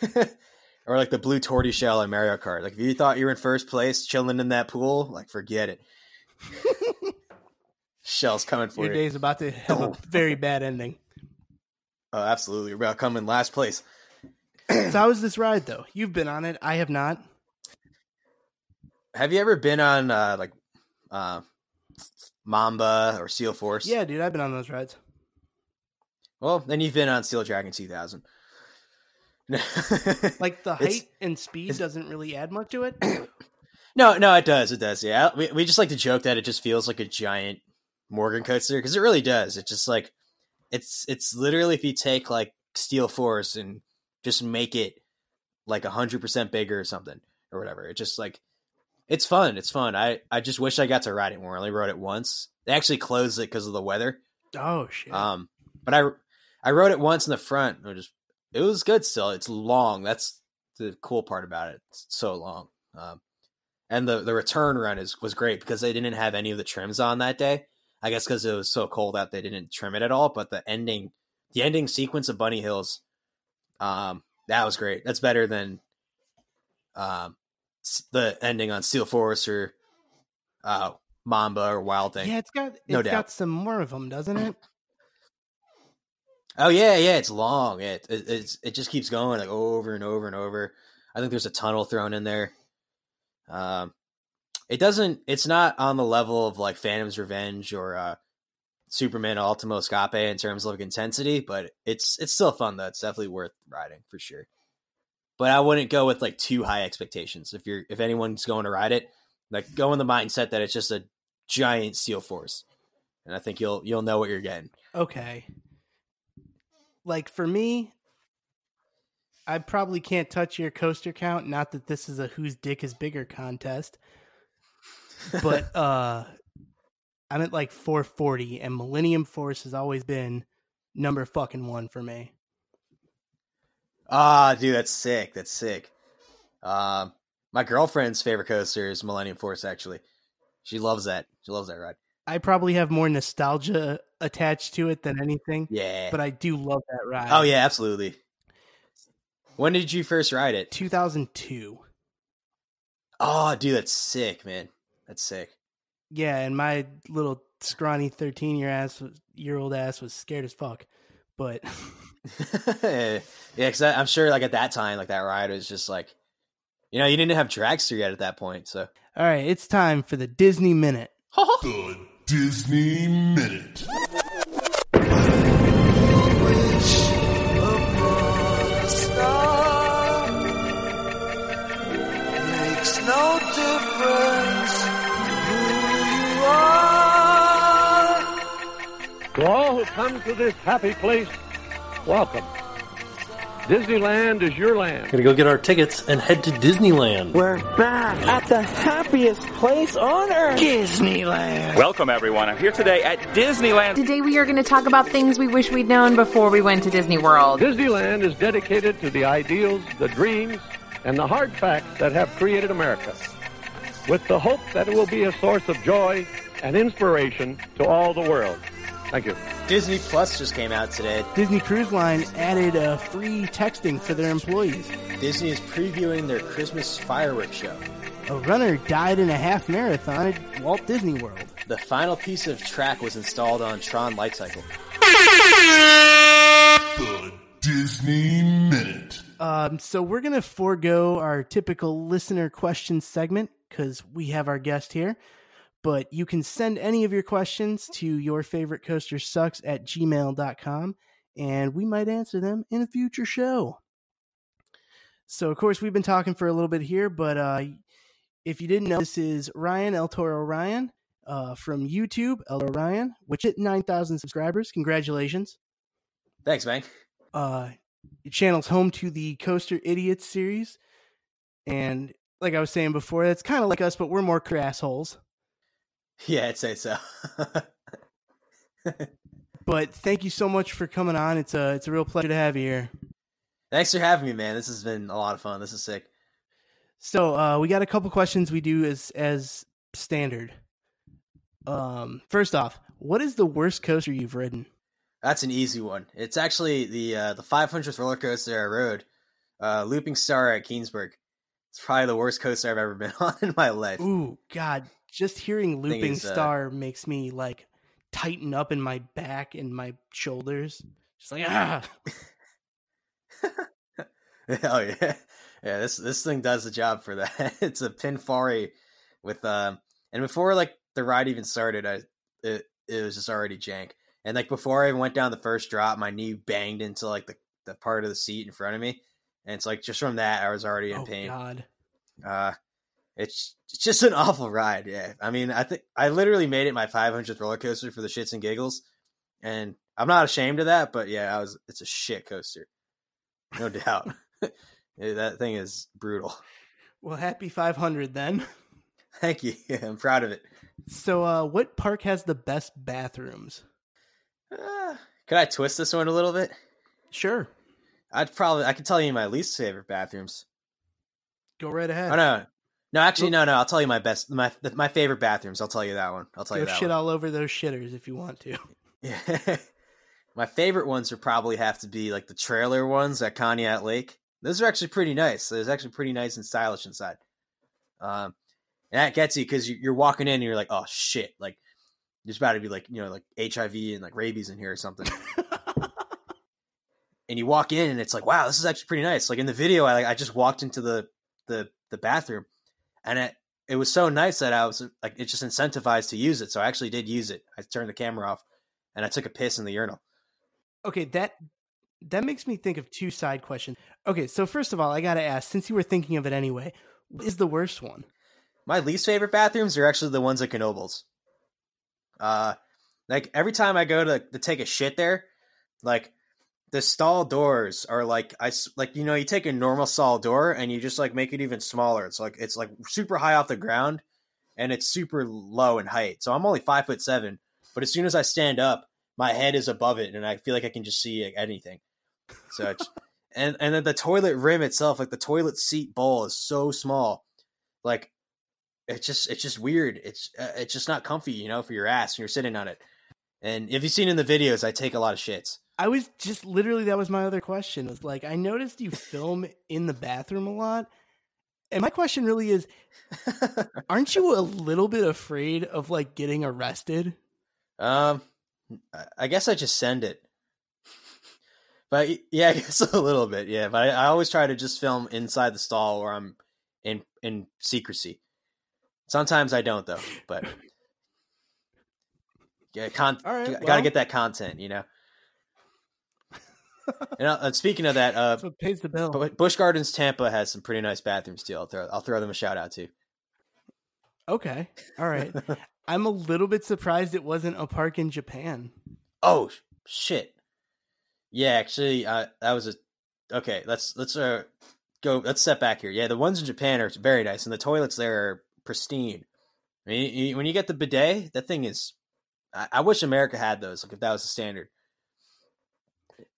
or like the blue tortoise shell in Mario Kart. Like if you thought you were in first place, chilling in that pool, like forget it. Shell's coming for
Your
you.
Your day's about to have a very bad ending.
Oh, absolutely. You're about to come in last place.
so how was this ride though? You've been on it. I have not.
Have you ever been on uh like uh Mamba or Steel Force?
Yeah, dude, I've been on those rides.
Well, then you've been on Steel Dragon 2000.
like the height and speed doesn't really add much to it.
no, no, it does. It does. Yeah, we we just like to joke that it just feels like a giant Morgan coaster because it really does. It's just like it's it's literally if you take like Steel Force and just make it like a hundred percent bigger or something or whatever. It just like it's fun. It's fun. I I just wish I got to ride it more. I only rode it once. They actually closed it because of the weather.
Oh shit.
Um, but I I rode it once in the front. It was it was good still. It's long. That's the cool part about it. It's so long. Um, and the the return run is was great because they didn't have any of the trims on that day. I guess because it was so cold out, they didn't trim it at all. But the ending, the ending sequence of Bunny Hills, um, that was great. That's better than um, the ending on Steel Force or uh, Mamba or Wild Thing.
Yeah, it's got it's
No doubt.
got some more of them, doesn't it?
Oh yeah, yeah, it's long. It, it it's it just keeps going like over and over and over. I think there's a tunnel thrown in there. Um, it doesn't. It's not on the level of like Phantom's Revenge or uh, Superman Último Escape in terms of intensity, but it's it's still fun though. It's definitely worth riding for sure. But I wouldn't go with like too high expectations. If you're if anyone's going to ride it, like go in the mindset that it's just a giant steel force, and I think you'll you'll know what you're getting.
Okay. Like for me, I probably can't touch your coaster count. Not that this is a whose dick is bigger contest, but uh, I'm at like 440, and Millennium Force has always been number fucking one for me.
Ah, dude, that's sick. That's sick. Um, my girlfriend's favorite coaster is Millennium Force. Actually, she loves that. She loves that ride.
I probably have more nostalgia attached to it than anything,
Yeah.
but I do love that ride.
oh yeah, absolutely. When did you first ride it?
2002.
Oh, dude, that's sick, man. That's sick.
Yeah, and my little scrawny 13 year ass year old ass was scared as fuck. But
yeah, because I'm sure, like at that time, like that ride was just like, you know, you didn't have Dragster yet at that point, so.
all right, it's time for the Disney minute.
The Disney Minute.
All who come to this happy place, welcome. Disneyland is your land.
Gonna go get our tickets and head to Disneyland.
We're back at the happiest place on earth, Disneyland.
Welcome, everyone. I'm here today at Disneyland.
Today we are going to talk about things we wish we'd known before we went to Disney World.
Disneyland is dedicated to the ideals, the dreams, and the hard facts that have created America, with the hope that it will be a source of joy and inspiration to all the world. Thank you.
Disney Plus just came out today.
Disney Cruise Line added uh, free texting for their employees.
Disney is previewing their Christmas fireworks show.
A runner died in a half marathon at Walt Disney World.
The final piece of track was installed on Tron Light Cycle.
The Disney Minute.
Um, so we're gonna forego our typical listener question segment because we have our guest here. But you can send any of your questions to your favorite coaster sucks at gmail.com and we might answer them in a future show. So of course we've been talking for a little bit here, but uh if you didn't know, this is Ryan El Toro Ryan uh, from YouTube, El Toro Ryan, which hit 9,000 subscribers. Congratulations.
Thanks, man.
Uh, your channel's home to the Coaster Idiots series. And like I was saying before, that's kind of like us, but we're more assholes.
Yeah, I'd say so.
But thank you so much for coming on. It's a it's a real pleasure to have you here.
Thanks for having me, man. This has been a lot of fun. This is sick.
So uh, we got a couple questions we do as as standard. Um, first off, what is the worst coaster you've ridden?
That's an easy one. It's actually the uh, the 500th roller coaster I rode, uh, Looping Star at Keansburg. It's probably the worst coaster I've ever been on in my life.
Ooh, God! Just hearing looping
is, uh,
star makes me like tighten up in my back and my shoulders. Just like ah.
oh yeah, yeah. This this thing does the job for that. it's a Pinfari with um, and before like the ride even started, I it it was just already jank. And like before I even went down the first drop, my knee banged into like the the part of the seat in front of me, and it's like just from that I was already in
Oh
pain.
God!
Uh, it's it's just an awful ride. Yeah, I mean, I think I literally made it my 500th roller coaster for the shits and giggles, and I'm not ashamed of that. But yeah, I was. It's a shit coaster, no doubt. That thing is brutal.
Well, happy 500 then.
Thank you. I'm proud of it.
So, uh, what park has the best bathrooms?
Uh, could I twist this one a little bit?
Sure,
I'd probably I could tell you my least favorite bathrooms.
go right ahead.
Oh no, No, actually, no, no. I'll tell you my best, my my favorite bathrooms. I'll tell you that one. I'll tell
Go
you that
shit
one.
all over those shitters if you want to.
Yeah. my favorite ones would probably have to be like the trailer ones at Conneaut Lake. Those are actually pretty nice. Those actually pretty nice and stylish inside. Um, and that gets you because you're walking in and you're like, oh shit, like there's about to be like you know like HIV and like rabies in here or something. and you walk in and it's like, wow, this is actually pretty nice. Like in the video, I like I just walked into the the the bathroom, and it it was so nice that I was like it just incentivized to use it. So I actually did use it. I turned the camera off and I took a piss in the urinal.
Okay, that that makes me think of two side questions. Okay, so first of all, I gotta ask, since you were thinking of it anyway, what is the worst one?
My least favorite bathrooms are actually the ones at Knoebels. Uh, like every time I go to, to take a shit there, like the stall doors are like I like you know you take a normal stall door and you just like make it even smaller. It's like it's like super high off the ground and it's super low in height. So I'm only five foot seven, but as soon as I stand up, my head is above it and I feel like I can just see like, anything. So it's, and and then the toilet rim itself, like the toilet seat bowl, is so small, like it's just it's just weird. It's uh, it's just not comfy, you know, for your ass when you're sitting on it. And if you've seen in the videos, I take a lot of shits.
I was just literally that was my other question. Was like I noticed you film in the bathroom a lot. And my question really is aren't you a little bit afraid of like getting arrested?
Um, I- guess I just send it. But yeah, I guess a little bit, yeah. But I, I always try to just film inside the stall where I'm in in secrecy. Sometimes I don't though, but yeah, con-
right,
got to
well.
get that content, you know. and, uh, speaking of that, uh,
pays the bill.
Bu- Busch Gardens Tampa has some pretty nice bathrooms too. I'll throw I'll throw them a shout out too.
Okay. All right. I'm a little bit surprised it wasn't a park in Japan.
Oh shit! Yeah, actually, uh, that was a okay. Let's let's uh go. Let's step back here. Yeah, the ones in Japan are very nice, and the toilets there are pristine. I mean, you, when you get the bidet, that thing is. I, I wish America had those. Like if that was the standard.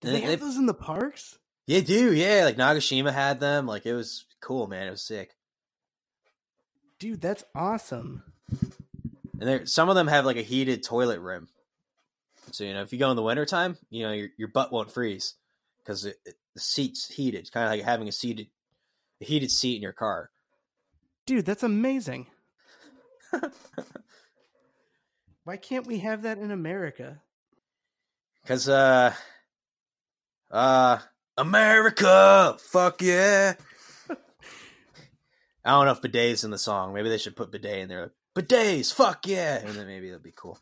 Do they have those in the parks?
Yeah, do yeah. Like Nagashima had them. Like it was cool, man. It was sick.
Dude, that's awesome.
And there, some of them have like a heated toilet rim. So you know, if you go in the wintertime, you know your your butt won't freeze because the seat's heated. It's kind of like having a seated, a heated seat in your car.
Dude, that's amazing. Why can't we have that in America?
Cause uh, uh, America, fuck yeah. I don't know if bidet's in the song. Maybe they should put bidet in there. Bidets, fuck yeah, and then maybe that'd be cool.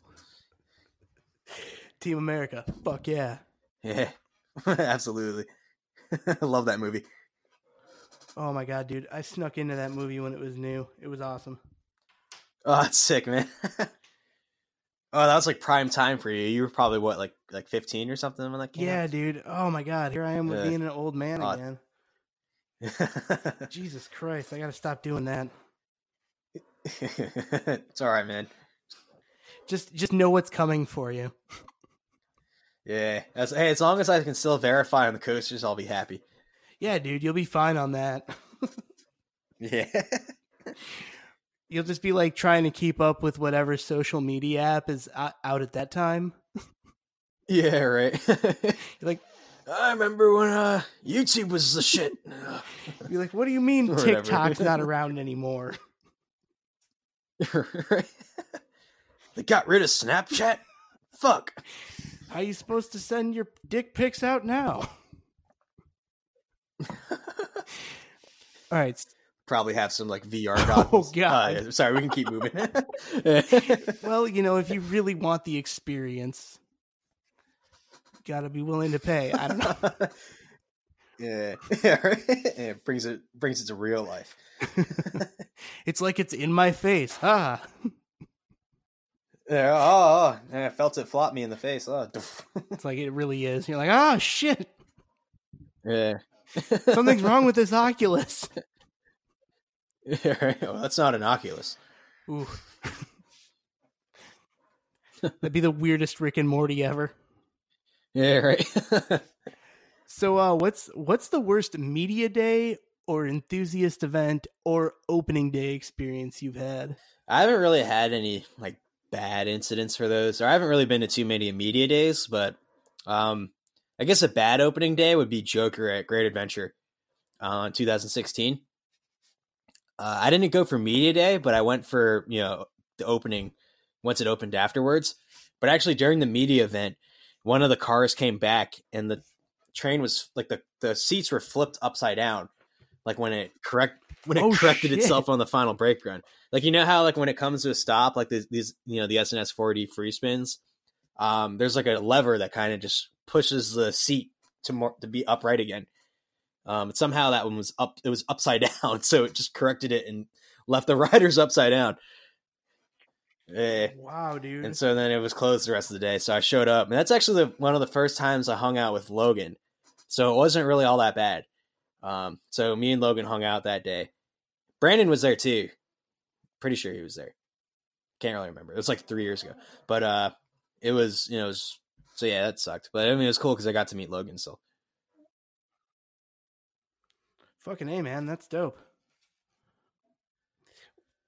Team America. Fuck yeah.
Yeah, absolutely. I love that movie.
Oh my god, dude. I snuck into that movie when it was new. It was awesome.
Oh, that's sick, man. Oh, that was like prime time for you. You were probably what, like like fifteen or something when that came
Yeah, dude. Oh my god. Here I am with
Yeah.
being an old man
Oh.
again. Jesus Christ. I gotta stop doing that.
it's all right, man.
Just just know what's coming for you.
Yeah. As, hey, as long as I can still verify on the coasters, I'll be happy.
Yeah, dude, you'll be fine on that.
Yeah.
You'll just be like trying to keep up with whatever social media app is out at that time.
yeah, right.
Like,
I remember when uh, YouTube was the shit.
you're like, what do you mean TikTok's not around anymore?
they got rid of Snapchat? Fuck.
How you supposed to send your dick pics out now? All right.
Probably have some like VR goggles.
Oh God.
Uh, sorry, we can keep moving.
Well, you know, if you really want the experience, got to be willing to pay. I don't know.
yeah. Yeah, right? it brings it brings it to real life.
it's like it's in my face. Ha.
Yeah, oh, oh, yeah, I felt it flop me in the face. Oh,
It's like it really is. You're like, oh shit,
yeah.
something's wrong with this Oculus.
Yeah. Well, that's not an Oculus.
Ooh. That'd be the weirdest Rick and Morty ever.
Yeah, right.
So, uh, what's what's the worst media day or enthusiast event or opening day experience you've had?
I haven't really had any like bad incidents for those, or I haven't really been to too many media days. But um, I guess a bad opening day would be Joker at Great Adventure uh, in 2016. Uh, I didn't go for media day, but I went for you know the opening once it opened afterwards. But actually, during the media event, one of the cars came back and the train was like the the seats were flipped upside down, like when it correct when it
Oh,
corrected
shit.
itself on the final brake run. Like you know how like when it comes to a stop, like these, these you know the S&S 4D free spins, um, there's like a lever that kind of just pushes the seat to more to be upright again. Um, but somehow that one was up. It was upside down, so it just corrected it and left the riders upside down. Eh.
Wow, dude.
And so then it was closed the rest of the day. So I showed up, and that's actually the, one of the first times I hung out with Logan. So it wasn't really all that bad. Um, so me and Logan hung out that day. Brandon was there too. Pretty sure he was there. Can't really remember. It was like three years ago, but uh, it was you know it was, so yeah that sucked. But I mean it was cool because I got to meet Logan still.
Fucking A, man. That's dope.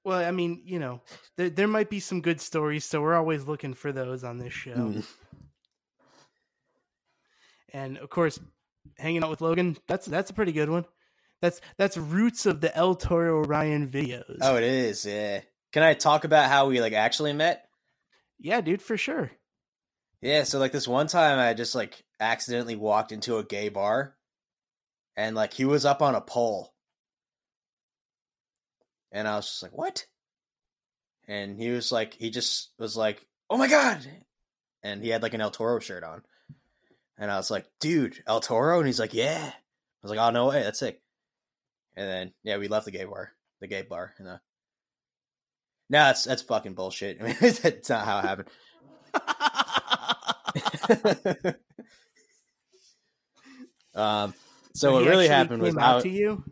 Well, I mean, you know, there, there might be some good stories, so we're always looking for those on this show.
Mm.
And of course, hanging out with Logan, that's that's a pretty good one. That's that's roots of the El Toro Ryan videos.
Oh, it is. Yeah. Can I talk about how we like actually met?
yeah, dude, for sure.
Yeah, so like this one time I just like accidentally walked into a gay bar and like he was up on a pole. And I was just like, "What?" And he was like he just was like, "Oh my god." And he had like an El Toro shirt on. And I was like, "Dude, El Toro?" And he's like, "Yeah." I was like, "Oh no way, that's sick." And then yeah, we left the gay bar, the gay bar, and uh No, that's that's fucking bullshit. I mean, that's not how it happened. um, so what really happened was
out to you.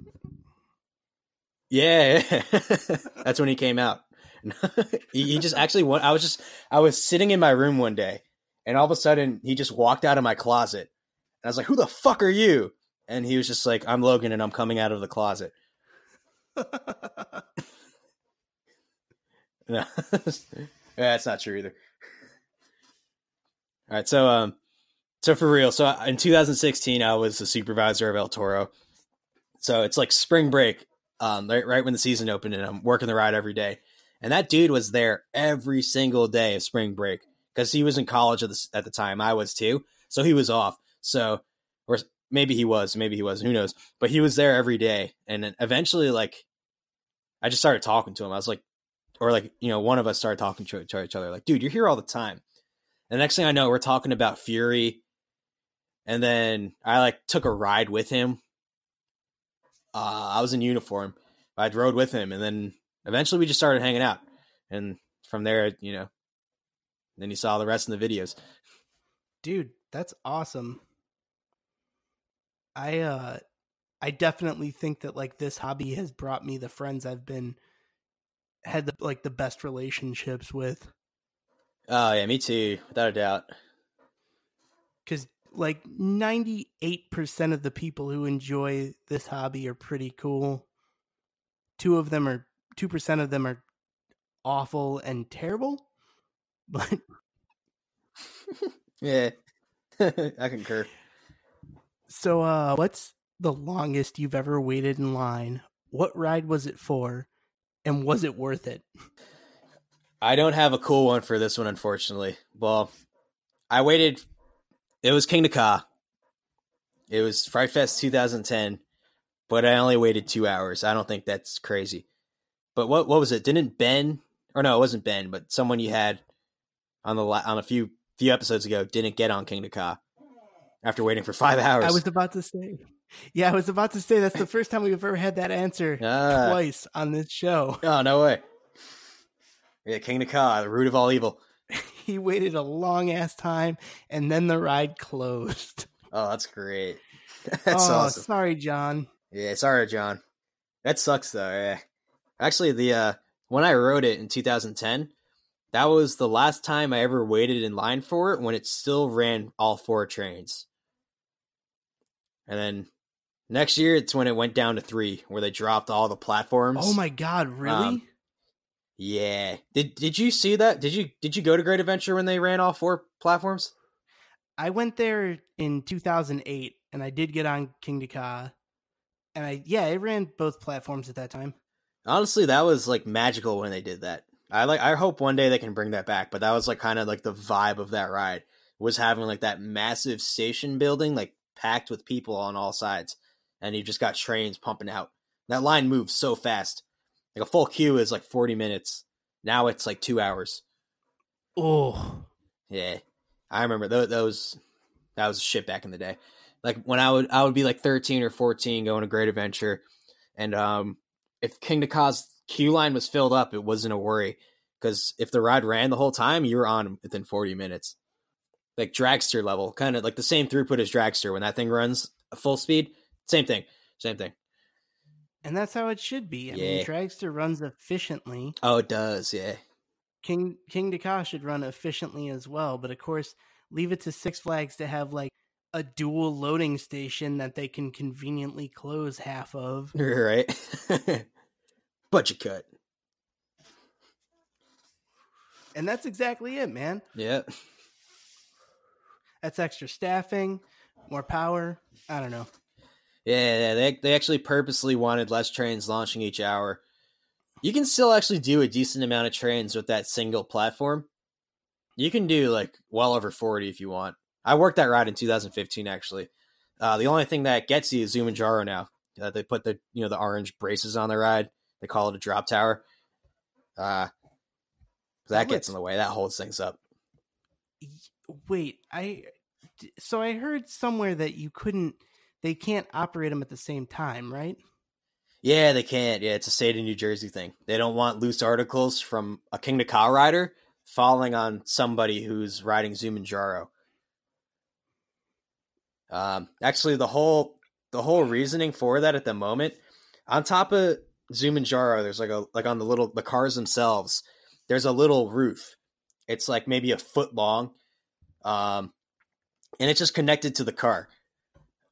yeah, that's when he came out. he, he just actually went. I was just I was sitting in my room one day, and all of a sudden he just walked out of my closet, and I was like, "Who the fuck are you?" And he was just like, "I'm Logan, and I'm coming out of the closet." No, yeah, that's not true either. All right, so um, so for real, so in 2016, I was the supervisor of El Toro. So it's like spring break, um, right, right when the season opened, and I'm working the ride every day. And that dude was there every single day of spring break because he was in college at the, at the time. I was too, so he was off. So, or maybe he was, maybe he wasn't. who knows? But he was there every day, and then eventually, like, I just started talking to him. I was like, or like, you know, one of us started talking to, to each other, like, dude, you're here all the time. And the next thing I know, we're talking about Fury, and then I like took a ride with him. Uh, I was in uniform. I rode with him, and then eventually we just started hanging out. And from there, you know, then you saw the rest in the videos.
dude that's awesome i uh i definitely think that like this hobby has brought me the friends i've been had the like the best relationships with
Oh yeah, me too, without a doubt.
because like 98% of the people who enjoy this hobby are pretty cool two of them are 2% of them are awful and terrible but
Yeah, I concur.
So, uh, what's the longest you've ever waited in line? What ride was it for? And was it worth it?
I don't have a cool one for this one, unfortunately. Well, I waited. It was Kingda Ka. It was Fright Fest 2010, but I only waited two hours. I don't think that's crazy. But what what was it? Didn't Ben or no, it wasn't Ben, but someone you had on the on a few few episodes ago didn't get on Kingda Ka after waiting for five hours.
I was about to say. Yeah, I was about to say that's the first time we've ever had that answer
Ah.
twice on this show.
Oh no way! Yeah, Kingda Ka, the root of all evil.
He waited a long ass time and then the ride closed.
Oh, that's great. That's
oh,
awesome.
sorry, John.
Yeah, sorry, John. That sucks though. Yeah. Actually, the uh, when I wrote it in 2010, that was the last time I ever waited in line for it when it still ran all four trains. And then Next year, it's when it went down to three, where they dropped all the platforms.
Oh my god, really?
Um, Yeah. Did Did you see that? Did you Did you go to Great Adventure when they ran all four platforms?
I went there in 2008 and I did get on Kingda Ka. And I yeah, it ran both platforms at that time.
Honestly, that was like magical when they did that. I like. I hope one day they can bring that back. But that was like kind of like the vibe of that ride was having like that massive station building, like packed with people on all sides, and you just got trains pumping out. That line moves so fast. Like a full queue is like forty minutes. Now it's like two hours.
Oh,
Yeah, I remember those. those that was shit back in the day. Like when I would I would be like thirteen or fourteen going to Great Adventure, and um, if Kingda Ka's queue line was filled up, it wasn't a worry because if the ride ran the whole time, you were on within forty minutes. Like dragster level, kind of like the same throughput as dragster when that thing runs full speed. Same thing, same thing.
And that's how it should be. I
Yeah.
mean, Dragster runs efficiently.
Oh, it does, yeah.
King Kingda Ka should run efficiently as well, but of course, leave it to Six Flags to have like a dual loading station that they can conveniently close half of.
Right. Budget cut.
And that's exactly it, man.
Yeah.
That's extra staffing, more power. I don't know.
Yeah, they they actually purposely wanted less trains launching each hour. You can still actually do a decent amount of trains with that single platform. You can do like well over 40 if you want. I worked that ride in 2015 actually. Uh, the only thing that gets you is Zumanjaro now. Uh, they put the you know the orange braces on the ride. They call it a drop tower. Uh, that gets in the way. That holds things up.
Wait, I so I heard somewhere that you couldn't they can't operate them at the same time, right?
Yeah, they can't. Yeah, it's a state of New Jersey thing. They don't want loose articles from a Kingda Ka rider falling on somebody who's riding Zumanjaro. Um, actually, the whole the whole reasoning for that at the moment, on top of Zumanjaro, there's like a like on the little the cars themselves, there's a little roof. It's like maybe a foot long, um, and it's just connected to the car.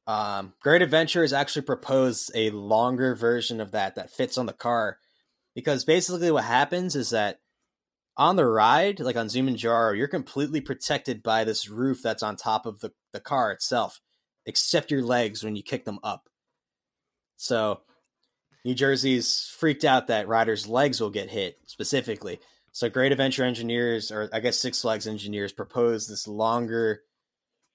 Um, Great Adventure has actually proposed a longer version of that that fits on the car, because basically what happens is that on the ride, like on Zumanjaro, you're completely protected by this roof that's on top of the, the car itself, except your legs when you kick them up. So New Jersey's freaked out that riders' legs will get hit specifically. So Great Adventure engineers, or I guess Six Flags engineers, proposed this longer,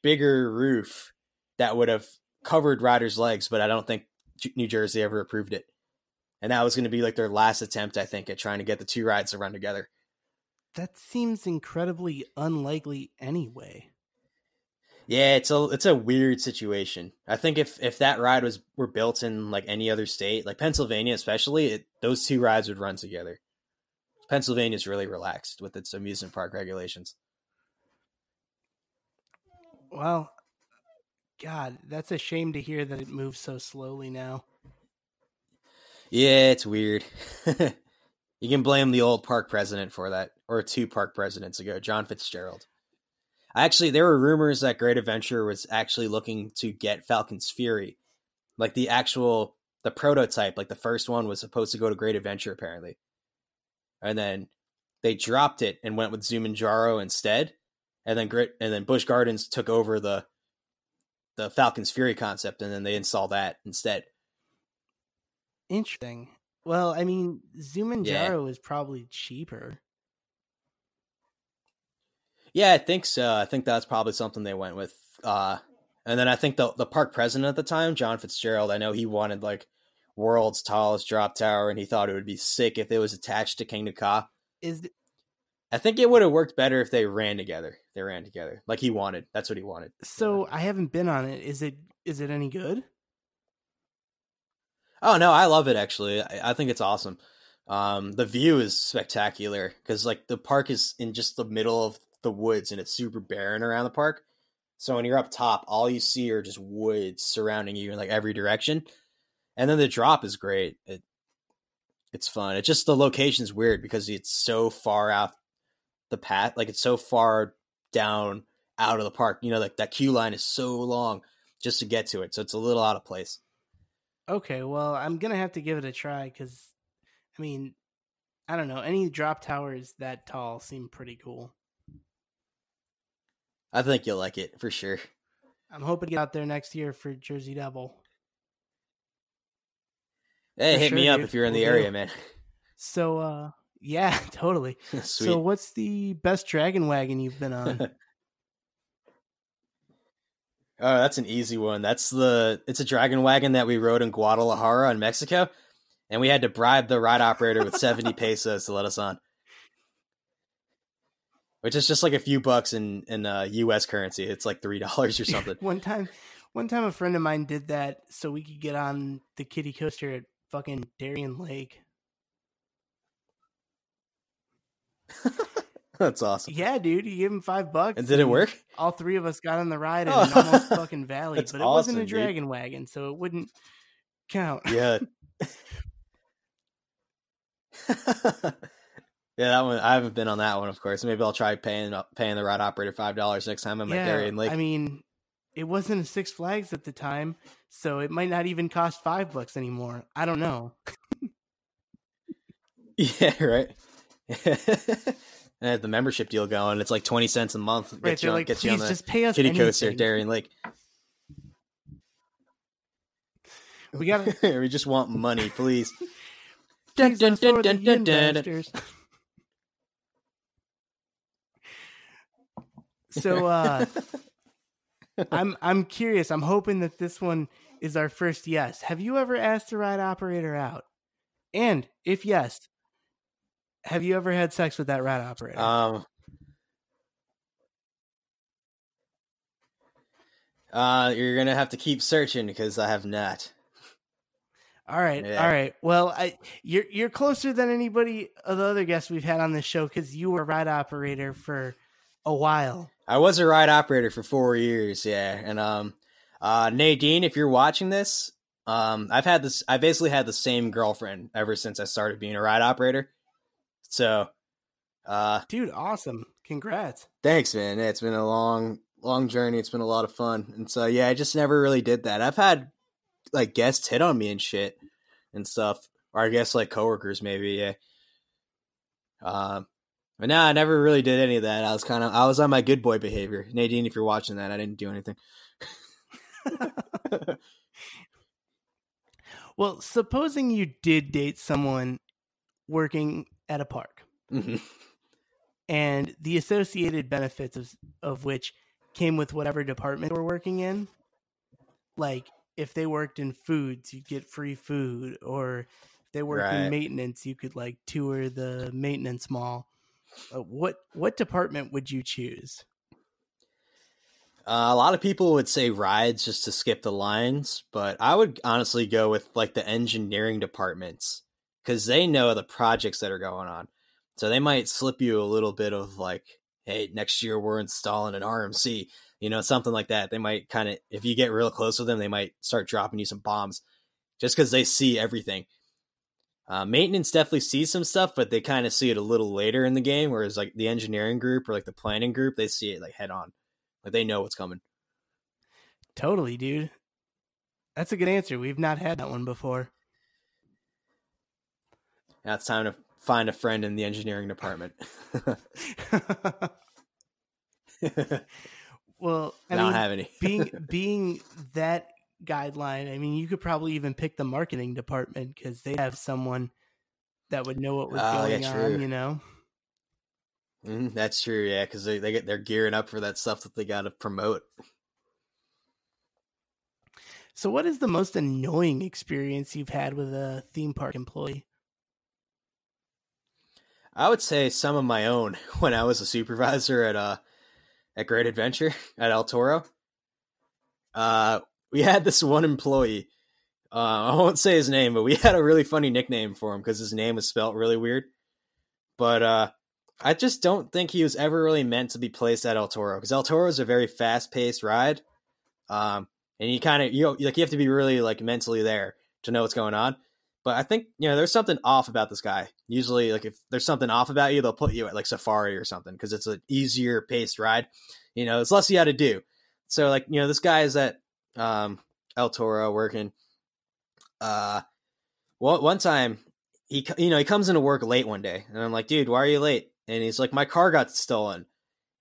bigger roof that would have covered riders' legs, but I don't think New Jersey ever approved it. And that was going to be like their last attempt, I think, at trying to get the two rides to run together.
That seems incredibly unlikely anyway.
Yeah, it's a it's a weird situation. I think if if that ride was were built in like any other state, like Pennsylvania especially, it, those two rides would run together. Pennsylvania's really relaxed with its amusement park regulations.
Well, God, that's a shame to hear that it moves so slowly now.
Yeah, it's weird. you can blame the old park president for that, or two park presidents ago, John Fitzgerald. Actually, there were rumors that Great Adventure was actually looking to get Falcon's Fury, like the actual the prototype, like the first one was supposed to go to Great Adventure apparently, and then they dropped it and went with Zumanjaro instead, and then Grit and then Busch Gardens took over the the Falcon's Fury concept, and then they install that instead.
Interesting. Well, I mean, Zumanjaro is probably cheaper.
Yeah, I think so. I think that's probably something they went with. Uh, and then I think the the park president at the time, John Fitzgerald, I know he wanted like world's tallest drop tower, and he thought it would be sick if it was attached to Kingda Ka.
Is
I think it would have worked better if they ran together. They ran together like he wanted. That's what he wanted.
so I haven't been on it. Is it is it any good?
Oh no, I love it actually. I, I think it's awesome. Um, the view is spectacular because like the park is in just the middle of the woods and it's super barren around the park. So when you're up top, all you see are just woods surrounding you in like every direction. And then the drop is great. It it's fun. It's just the location's weird because it's so far out the path, like it's so far down out of the park. You know, like that queue line is so long just to get to it. So it's a little out of place.
Okay, well, I'm gonna have to give it a try because, I mean, I don't know. Any drop towers that tall seem pretty cool.
I think you'll like it for sure.
I'm hoping to get out there next year for Jersey Devil.
Hey,
For
hit
sure,
me up
dude.
if you're in the area, man.
So, uh, yeah, totally. So, what's the best dragon wagon you've been on?
Oh, that's an easy one. That's the it's a dragon wagon that we rode in Guadalajara in Mexico, and we had to bribe the ride operator with seventy pesos to let us on, which is just like a few bucks in in uh, U.S. currency. It's like three dollars or something.
one time, one time, a friend of mine did that so we could get on the kiddie coaster at fucking Darien Lake.
that's awesome.
Yeah, dude, you give him five bucks.
And did it work?
All three of us got on the ride in
Oh.
almost fucking valley,
That's
but it wasn't a
awesome, dude.
dragon wagon, so it wouldn't count.
Yeah. yeah, that one. I haven't been on that one, of course. Maybe I'll try paying uh, paying the ride operator five dollars next time I'm at Darien Lake.
I mean, it wasn't a Six Flags at the time, so it might not even cost five bucks anymore. I don't know.
Yeah, right. and have the membership deal going. It's like twenty cents a month.
Right?
Gets you on,
like,
gets you on the
just pay us
kitty coaster at. Darien Lake.
We got
we just want money, please.
Please,
Dun, dun, dun, dun, dun, dun.
So uh I'm I'm curious. I'm hoping that this one is our first yes. Have you ever asked a ride operator out? And if yes, have you ever had sex with that ride operator?
Um. Uh, you're gonna have to keep searching because I have not.
all right,
yeah.
all right. Well, I you're you're closer than anybody of the other guests we've had on this show because you were a ride operator for a while.
I was a ride operator for four years, yeah. And um, uh, Nadine, if you're watching this, um, I've had this. I basically had the same girlfriend ever since I started being a ride operator. So, uh,
Dude, awesome. Congrats.
thanks, man. It's been a long, long journey. It's been a lot of fun, and so yeah, I just never really did that. I've had like guests hit on me and shit and stuff, or I guess like coworkers maybe, yeah. Um, but no, I never really did any of that. I was kind of I was on my good boy behavior. Nadine, if you're watching that, I didn't do anything.
Well, supposing you did date someone working at a park
Mhm.
and the associated benefits of, of which came with whatever department they were working in, like if they worked in foods, you'd get free food, or if they worked
Right.
in maintenance, you could like tour the maintenance mall. Uh, what what department would you choose?
Uh, a lot of people would say rides just to skip the lines, but I would honestly go with like the engineering departments because they know the projects that are going on. So they might slip you a little bit of like, hey, next year we're installing an RMC, you know, something like that. They might kind of, if you get real close with them, they might start dropping you some bombs just because they see everything. Uh, maintenance definitely sees some stuff, but they kind of see it a little later in the game, whereas like the engineering group or like the planning group, they see it like head on. Like they know what's coming.
Totally, dude. That's a good answer. We've not had that one before.
Now it's time to find a friend in the engineering department.
well, I
I don't
mean,
have any.
being being that guideline, I mean, you could probably even pick the marketing department because they have someone that would know what was
Oh, yeah,
going
true.
on. You know,
Mhm, that's true, yeah, because they, they get they're gearing up for that stuff that they got to promote.
so what is the most annoying experience you've had with a theme park employee?
I would say some of my own when I was a supervisor at uh at Great Adventure at El Toro. Uh, we had this one employee. Uh, I won't say his name, but we had a really funny nickname for him because his name was spelt really weird. But uh, I just don't think he was ever really meant to be placed at El Toro because El Toro is a very fast paced ride. Um, and you kind of you like you have to be really like mentally there to know what's going on. But I think you know there's something off about this guy. Usually, like if there's something off about you, they'll put you at like Safari or something because it's an easier paced ride. You know, it's less you got to do. So like you know this guy is at um, El Toro working, uh, well, one time he, you know, he comes into work late one day, and I'm like, dude, why are you late? And he's like, my car got stolen,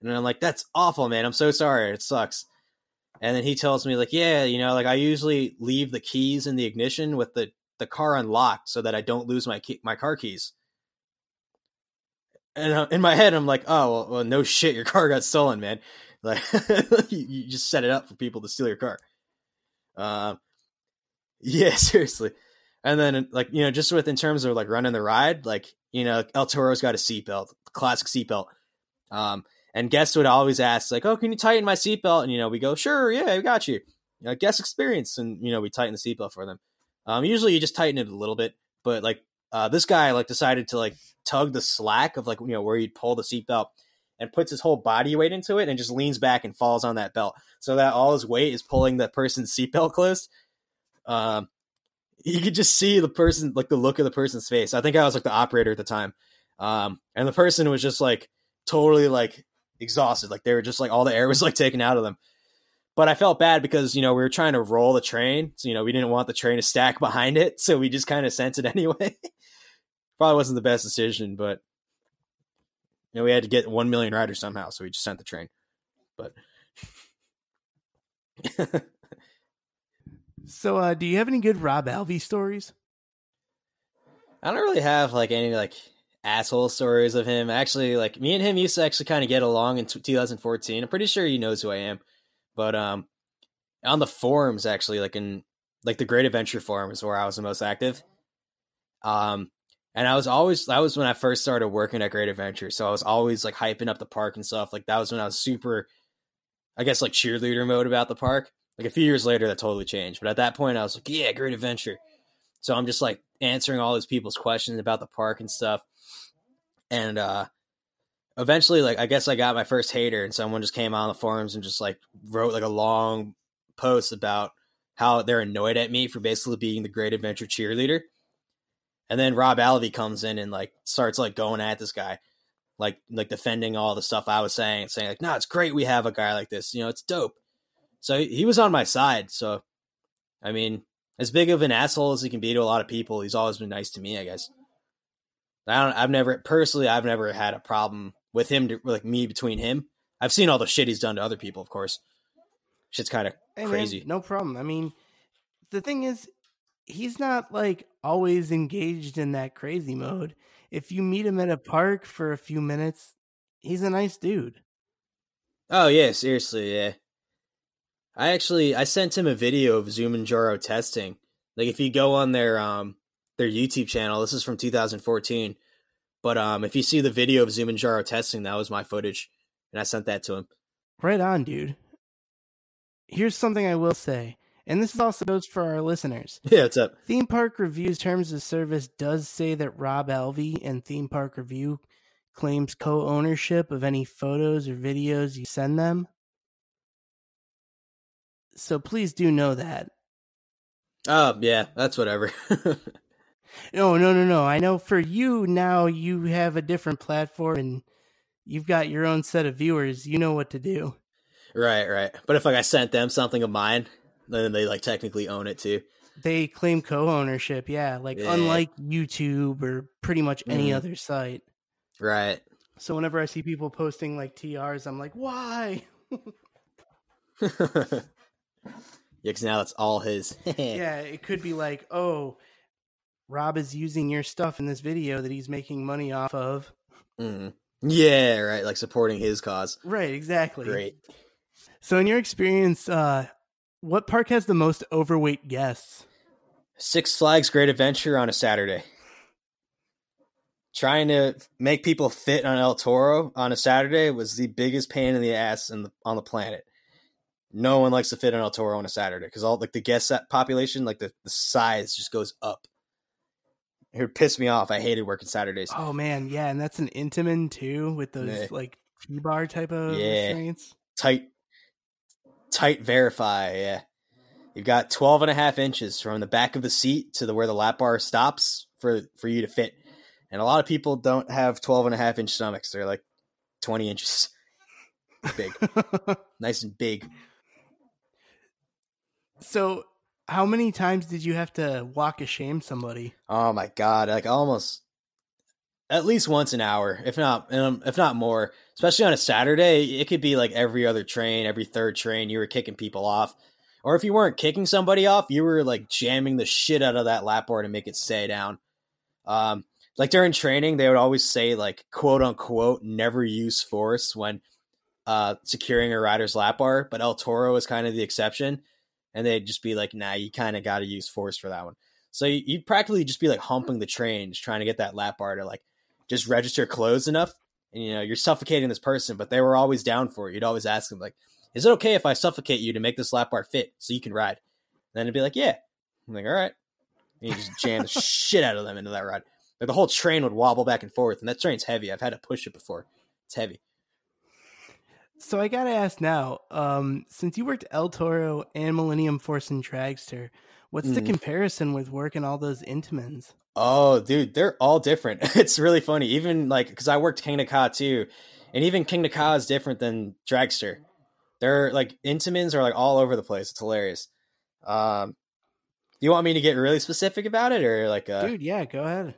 and I'm like, that's awful, man. I'm so sorry. It sucks. And then he tells me like, yeah, you know, like I usually leave the keys in the ignition with the the car unlocked so that I don't lose my key, my car keys. And uh, in my head, I'm like, oh, well, well, no shit, your car got stolen, man. Like you, you just set it up for people to steal your car. Um, yeah, seriously. And then like you know, just with in terms of like running the ride, like you know, El Toro's got a seatbelt, classic seatbelt. Um, and guests would always ask like, "Oh, can you tighten my seatbelt?" And you know, we go, "Sure, yeah, I got you." Uh, guest experience, and you know, we tighten the seatbelt for them. Um, usually you just tighten it a little bit, but like uh, this guy like decided to like tug the slack of like you know where you'd pull the seatbelt and puts his whole body weight into it and just leans back and falls on that belt so that all his weight is pulling the person's seatbelt closed. Um, you could just see the person, like the look of the person's face. I think I was like the operator at the time. Um, and the person was just like totally like exhausted. Like they were just like all the air was like taken out of them. But I felt bad because, you know, we were trying to roll the train. So, you know, we didn't want the train to stack behind it. So we just kind of sent it anyway. Probably wasn't the best decision, but you know, we had to get 1 million riders somehow, so we just sent the train. But
so, uh, do you have any good Robb Alvey stories?
I don't really have like any like asshole stories of him. Actually, like me and him used to actually kind of get along in t- 2014. I'm pretty sure he knows who I am. But um on the forums actually like in like the Great Adventure forums where I was the most active. Um and I was always that was when I first started working at Great Adventure. So I was always like hyping up the park and stuff. Like that was when I was super I guess like cheerleader mode about the park. Like a few years later that totally changed. But at that point I was like, yeah, Great Adventure. So I'm just like answering all these people's questions about the park and stuff. And uh eventually like I guess I got my first hater and someone just came on the forums and just like wrote like a long post about how they're annoyed at me for basically being the great adventure cheerleader. And then Robb Alvey comes in and like starts like going at this guy, like like defending all the stuff I was saying, saying like, "No, it's great we have a guy like this. You know, it's dope." So he was on my side. So, I mean, as big of an asshole as he can be to a lot of people, he's always been nice to me. I guess. I don't. I've never personally. I've never had a problem with him, to, like me between him. I've seen all the shit he's done to other people, of course. Shit's kind of
Hey,
crazy.
man, no problem. I mean, the thing is, he's not like always engaged in that crazy mode. If you meet him at a park for a few minutes, he's a nice dude.
Oh yeah, seriously, yeah. I actually I sent him a video of Zumanjaro testing. Like if you go on their um their YouTube channel, this is from 2014. But um if you see the video of Zumanjaro testing, that was my footage. And I sent that to him.
Right on, dude. Here's something I will say, and this is also goes for our listeners.
Yeah, what's up?
Theme Park Review's terms of service does say that Robb Alvey and Theme Park Review claims co ownership of any photos or videos you send them. So please do know that.
Oh yeah, that's whatever.
No, no, no, no. I know for you now, you have a different platform and you've got your own set of viewers. You know what to do.
right, right. But if like I sent them something of mine, then they like technically own it too.
They claim co ownership. Yeah. Like,
Yeah.
unlike YouTube or pretty much any
Mhm.
other site.
Right.
So whenever I see people posting like TRs, I'm like, why?
yeah, because now it's all his.
yeah, it could be like, oh, Robb is using your stuff in this video that he's making money off of.
Mhm. Yeah, right. Like supporting his cause.
Right, exactly.
Great.
So, in your experience, uh, what park has the most overweight guests?
Six Flags Great Adventure on a Saturday. Trying to make people fit on El Toro on a Saturday was the biggest pain in the ass in the, on the planet. No one likes to fit on El Toro on a Saturday because all like the guest population, like the, the size just goes up. It would piss me off. I hated working Saturdays.
Oh man, yeah, and that's an Intamin too, with those
Yeah.
like T bar type of
Yeah.
restraints.
tight tight verify yeah you've got 12 and a half inches from the back of the seat to the where the lap bar stops for for you to fit and a lot of people don't have 12 and a half inch stomachs they're like 20 inches big nice and big
so, How many times did you have to walk a shame somebody?
Oh my god, like almost at least once an hour, if not um, if not more. Especially on a Saturday, it could be like every other train, every third train, you were kicking people off. Or if you weren't kicking somebody off, you were like jamming the shit out of that lap bar to make it stay down. Um, like during training, they would always say like quote unquote never use force when uh, securing a rider's lap bar, but El Toro is kind of the exception, and they'd just be like, nah, you kind of got to use force for that one. So you'd practically just be like humping the train, just trying to get that lap bar to like just register close enough, and you know you're suffocating this person, but they were always down for it. You'd always ask them like, "Is it okay if I suffocate you to make this lap bar fit so you can ride?" And then it'd be like, "Yeah." I'm like, "All right." And you just jam the shit out of them into that ride. Like the whole train would wobble back and forth, and that train's heavy. I've had to push it before. It's heavy.
So I gotta ask now, um, since you worked El Toro and Millennium Force and Dragster, what's mm. the comparison with working all those Intamins?
Oh, dude, they're all different. it's really funny. Even like because I worked Kingda Ka too, and even Kingda Ka is different than Dragster. They're like Intamins are like all over the place. It's hilarious. Um, do you want me to get really specific about it, or like, uh,
dude? Yeah, go ahead.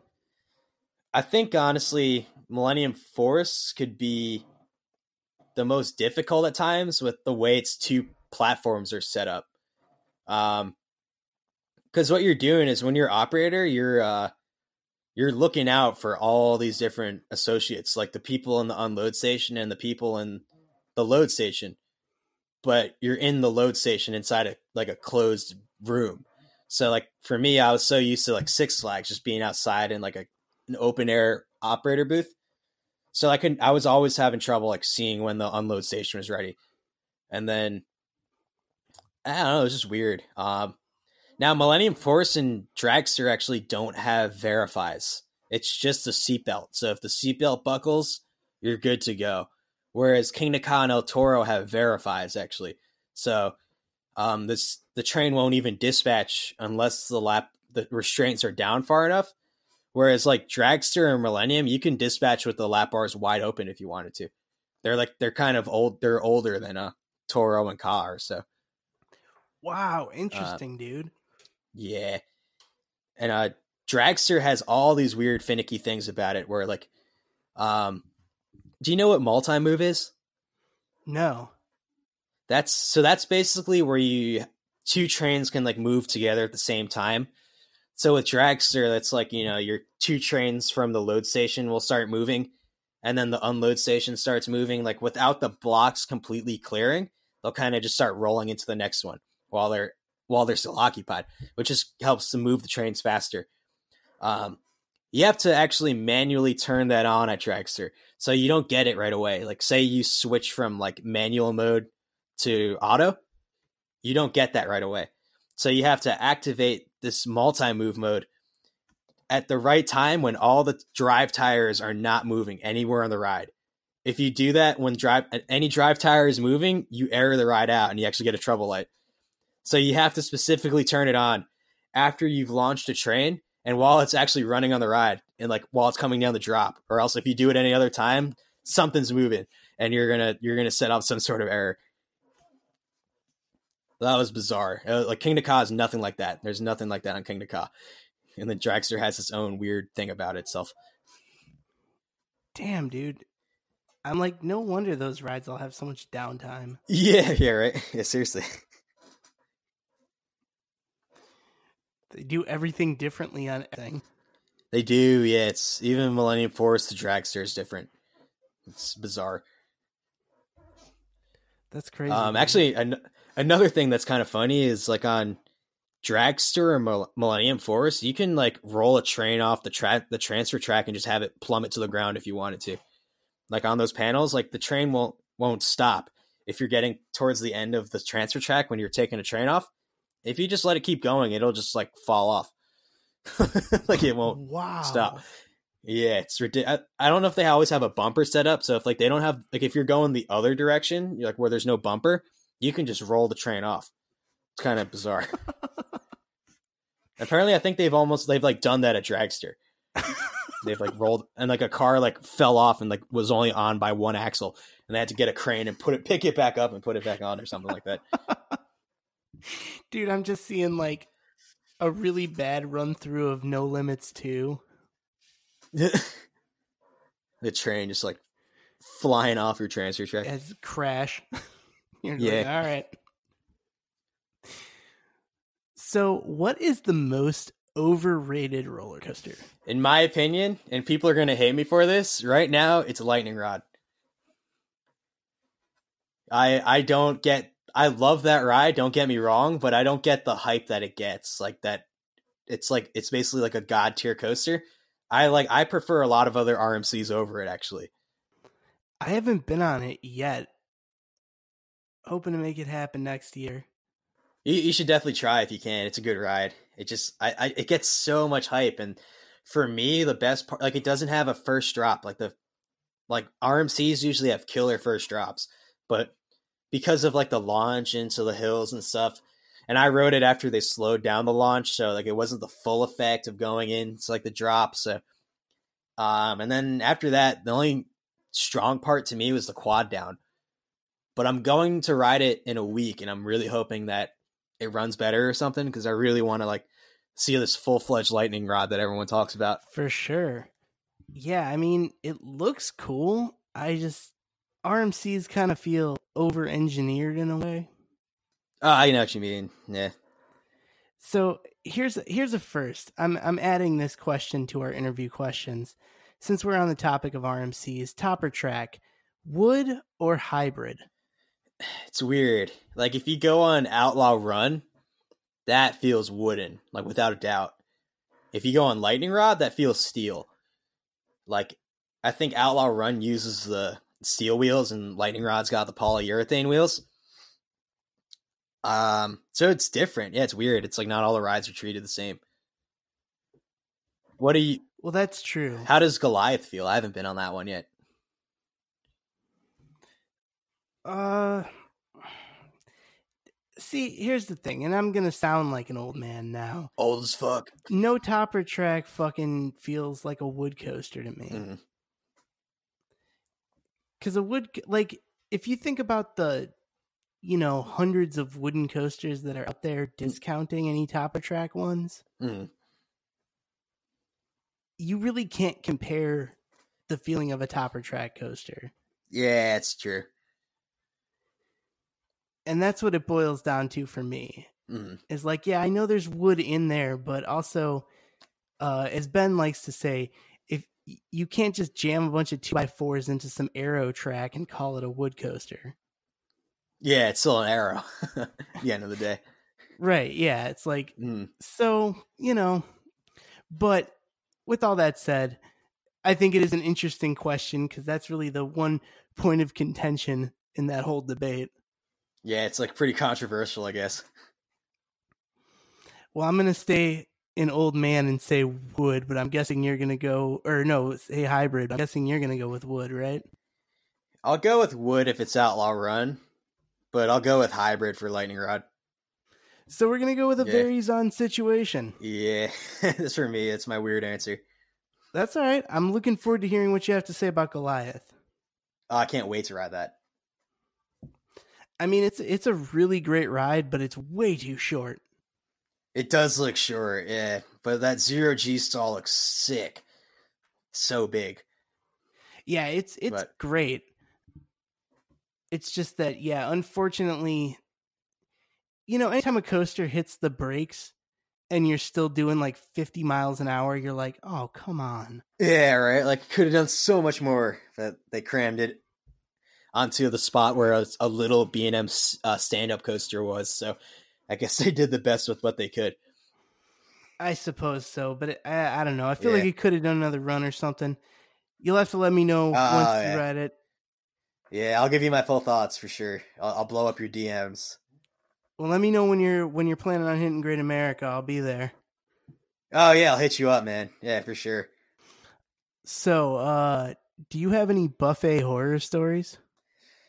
I think honestly, Millennium Force could be the most difficult at times with the way its two platforms are set up. Um, because what you're doing is when you're operator, you're uh, you're looking out for all these different associates, like the people in the unload station and the people in the load station. But you're in the load station inside a like a closed room. So like for me, I was so used to like Six Flags just being outside in like a an open air operator booth. So I couldn't. I was always having trouble like seeing when the unload station was ready, and then I don't know. It was just weird. Um, now Millennium Force and Dragster actually don't have verifies. It's just a seatbelt. So if the seatbelt buckles, you're good to go. Whereas Kingda Ka and El Toro have verifies actually. So um, this the train won't even dispatch unless the lap the restraints are down far enough. Whereas like Dragster and Millennium, you can dispatch with the lap bars wide open if you wanted to. They're like they're kind of old. They're older than a uh, Toro and Ka. So,
wow, uh, interesting, uh, dude.
Yeah, and uh, Dragster has all these weird finicky things about it. Where like, um, do you know what multi move is?
No.
That's so. That's basically where you two trains can like move together at the same time. So with Dragster, that's like, you know, your two trains from the load station will start moving and then the unload station starts moving like without the blocks completely clearing. They'll kind of just start rolling into the next one while they're while they're still occupied, which just helps to move the trains faster. Um, you have to actually manually turn that on at Dragster, so you don't get it right away. Like, say you switch from like manual mode to auto, you don't get that right away. So you have to activate this multi move mode at the right time when all the drive tires are not moving anywhere on the ride. If you do that when drive any drive tire is moving, you error the ride out and you actually get a trouble light. So you have to specifically turn it on after you've launched a train and while it's actually running on the ride and like while it's coming down the drop or else if you do it any other time something's moving and you're gonna you're gonna set up some sort of error that was bizarre. Uh, like Kingda Ka is nothing like that. There's nothing like that on Kingda Ka. And the Dragster has its own weird thing about itself.
Damn, dude. I'm like, no wonder those rides all have so much downtime.
Yeah, yeah, right. Yeah, seriously.
They do everything differently on everything.
They do, yeah. It's even Millennium Force to Dragster is different. It's bizarre.
That's crazy.
Um, actually, an- another thing that's kind of funny is like on Dragster or Millennium Force, you can like roll a train off the track, the transfer track, and just have it plummet to the ground if you wanted to. Like on those panels, like the train won't won't stop if you're getting towards the end of the transfer track when you're taking a train off. If you just let it keep going, it'll just like fall off. like it won't wow. stop. Yeah, it's ridiculous. I, I don't know if they always have a bumper set up. So if like they don't have like if you're going the other direction, you're like where there's no bumper, you can just roll the train off. It's kind of bizarre. Apparently, I think they've almost they've like done that at Dragster. they've like rolled and like a car like fell off and like was only on by one axle, and they had to get a crane and put it pick it back up and put it back on or something like that.
Dude, I'm just seeing like a really bad run through of No Limits 2.
the train just like flying off your transfer track.
as Crash. You're
Yeah.
like, all right. So, what is the most overrated roller coaster?
In my opinion, and people are gonna hate me for this, right now it's Lightning Rod. I I don't get I love that ride, don't get me wrong, but I don't get the hype that it gets. Like that it's like it's basically like a god tier coaster. I like I prefer a lot of other RMCs over it actually.
I haven't been on it yet. Hoping to make it happen next year.
You, you should definitely try if you can. It's a good ride. It just I, I it gets so much hype and for me the best part like it doesn't have a first drop like the like RMCs usually have killer first drops, but because of like the launch into the hills and stuff, and I rode it after they slowed down the launch, so like it wasn't the full effect of going in into like the drop. So, um, and then after that, the only strong part to me was the quad down. But I'm going to ride it in a week, and I'm really hoping that it runs better or something because I really want to like see this full fledged lightning rod that everyone talks about.
For sure. Yeah, I mean, it looks cool. I just RMCs kind of feel over engineered in a way.
Oh, I know what you mean. Yeah.
So here's here's a first. I'm I'm adding this question to our interview questions. Since we're on the topic of RMCs, topper track, wood or hybrid?
It's weird. Like if you go on Outlaw Run, that feels wooden, like without a doubt. If you go on Lightning Rod, that feels steel. Like I think Outlaw Run uses the steel wheels and Lightning Rod's got the polyurethane wheels. Um, so it's different. Yeah, it's weird. It's like not all the rides are treated the same. What do you?
Well, that's true.
How does Goliath feel? I haven't been on that one yet.
Uh See, here's the thing, and I'm to sound like an old man now.
Old as fuck.
No topper track fucking feels like a wood coaster to me.
Mhm.
Cuz a wood like if you think about the you know, hundreds of wooden coasters that are out there discounting any topper track ones,
Mhm.
you really can't compare the feeling of a topper track coaster.
Yeah, it's true.
And that's what it boils down to for me.
Mhm.
Is like, yeah, I know there's wood in there, but also uh as Ben likes to say, if you can't just jam a bunch of two by fours into some arrow track and call it a wood coaster.
Yeah, it's still an arrow. At the end of the day.
Right, yeah. It's like
Mm.
So, you know, but with all that said, I think it is an interesting question because that's really the one point of contention in that whole debate.
Yeah, it's like pretty controversial, I guess.
Well, I'm going to stay an old man and say wood, but I'm guessing you're going to go, or no, say hybrid. I'm guessing you're going to go with wood, right?
I'll go with wood if it's Outlaw Run, but I'll go with hybrid for Lightning Rod.
So we're going to go with a
Yeah.
varies on situation.
Yeah, that's for me. It's my weird answer.
That's all right. I'm looking forward to hearing what you have to say about Goliath.
Oh, I can't wait to ride that.
I mean, it's it's a really great ride, but it's way too short.
It does look short, yeah, but that zero G stall looks sick. So big.
Yeah, it's it's
But-
great. It's just that, yeah, unfortunately, you know, anytime a coaster hits the brakes and you're still doing like 50 miles an hour, you're like, oh, come on.
Yeah, right. Like could have done so much more, but they crammed it onto the spot where a, a little B and M uh, stand up coaster was. So I guess they did the best with what they could.
I suppose so, but it, I, I don't know. I feel like
Yeah.
it could have done another run or something. You'll have to let me know
Oh,
once
yeah.
you ride it.
Yeah, I'll give you my full thoughts for sure. I'll, I'll blow up your DMs.
Well, let me know when you're when you're planning on hitting Great America. I'll be there.
Oh yeah, I'll hit you up, man. Yeah, for sure.
So, uh, do you have any buffet horror stories?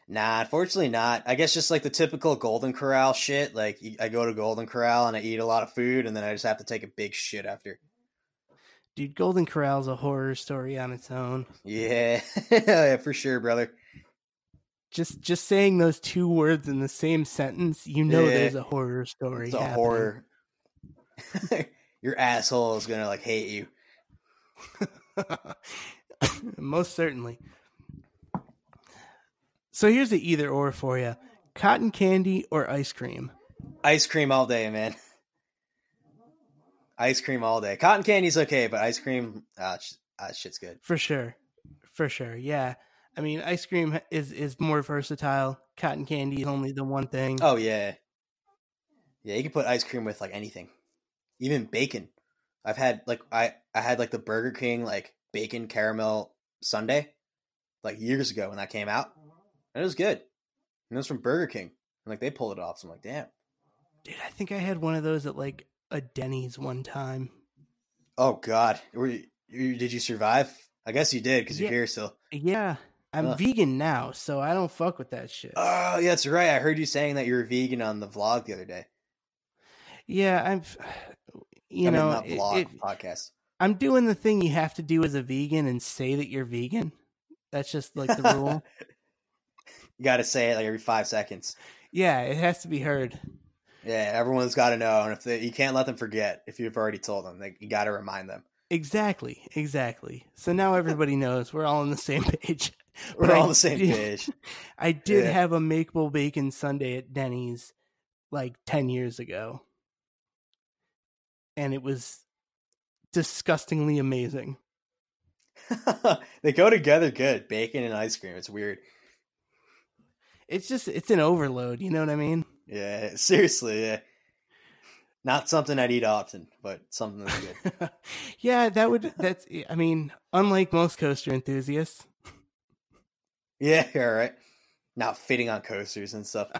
Nah, unfortunately not. I guess just like the typical Golden Corral shit. Like I go to Golden Corral and I eat a lot of food, and then I just have to take a big shit after.
Dude, Golden Corral's a horror story on its own.
Yeah, oh, yeah, for sure, brother.
just just saying those two words in the same sentence, you know
Yeah.
there's a horror story.
It's a
happening.
horror. Your asshole is gonna like hate you.
Most certainly. So here's the either or for you: cotton candy or ice cream.
Ice cream all day, man. Ice cream all day. Cotton candy's okay, but ice cream, ah, sh- ah, shit's good.
For sure. For sure. Yeah. I mean, ice cream is is more versatile. Cotton candy is only the one thing.
Oh yeah, yeah. You can put ice cream with like anything, even bacon. I've had like I I had like the Burger King like bacon caramel sundae, like years ago when that came out, and it was good. And it was from Burger King, and like they pulled it off. So I'm like, damn.
Dude, I think I had one of those at like a Denny's one time.
Oh God, Were you, did you survive? I guess you did because
Yeah.
you're here still.
Yeah. I'm
Ugh.
vegan now, so I don't fuck with that shit.
Oh, yeah, that's right. I heard you saying that you were vegan on the vlog the other day.
yeah, I'm you
I mean,
know,
not vlog,
it-
podcast.
I'm doing the thing you have to do as a vegan and say that you're vegan. That's just like the rule.
You got to say it like every five seconds.
yeah, it has to be heard.
Yeah, everyone's got to know, and if they, you can't let them forget if you've already told them, like, you got to remind them.
Exactly, exactly. So now everybody knows we're all on the same page.
We're
But
all on the same
did-
page.
I did
Yeah.
have a makeable bacon sundae at Denny's like 10 years ago. And it was disgustingly amazing.
they go together good. Bacon and ice cream. It's weird.
It's just it's an overload, you know what I mean?
Yeah, seriously. Yeah, not something I'd eat often, but something that's good.
yeah, that would that's I mean, unlike most coaster enthusiasts.
yeah, all right. Not fitting on coasters and stuff.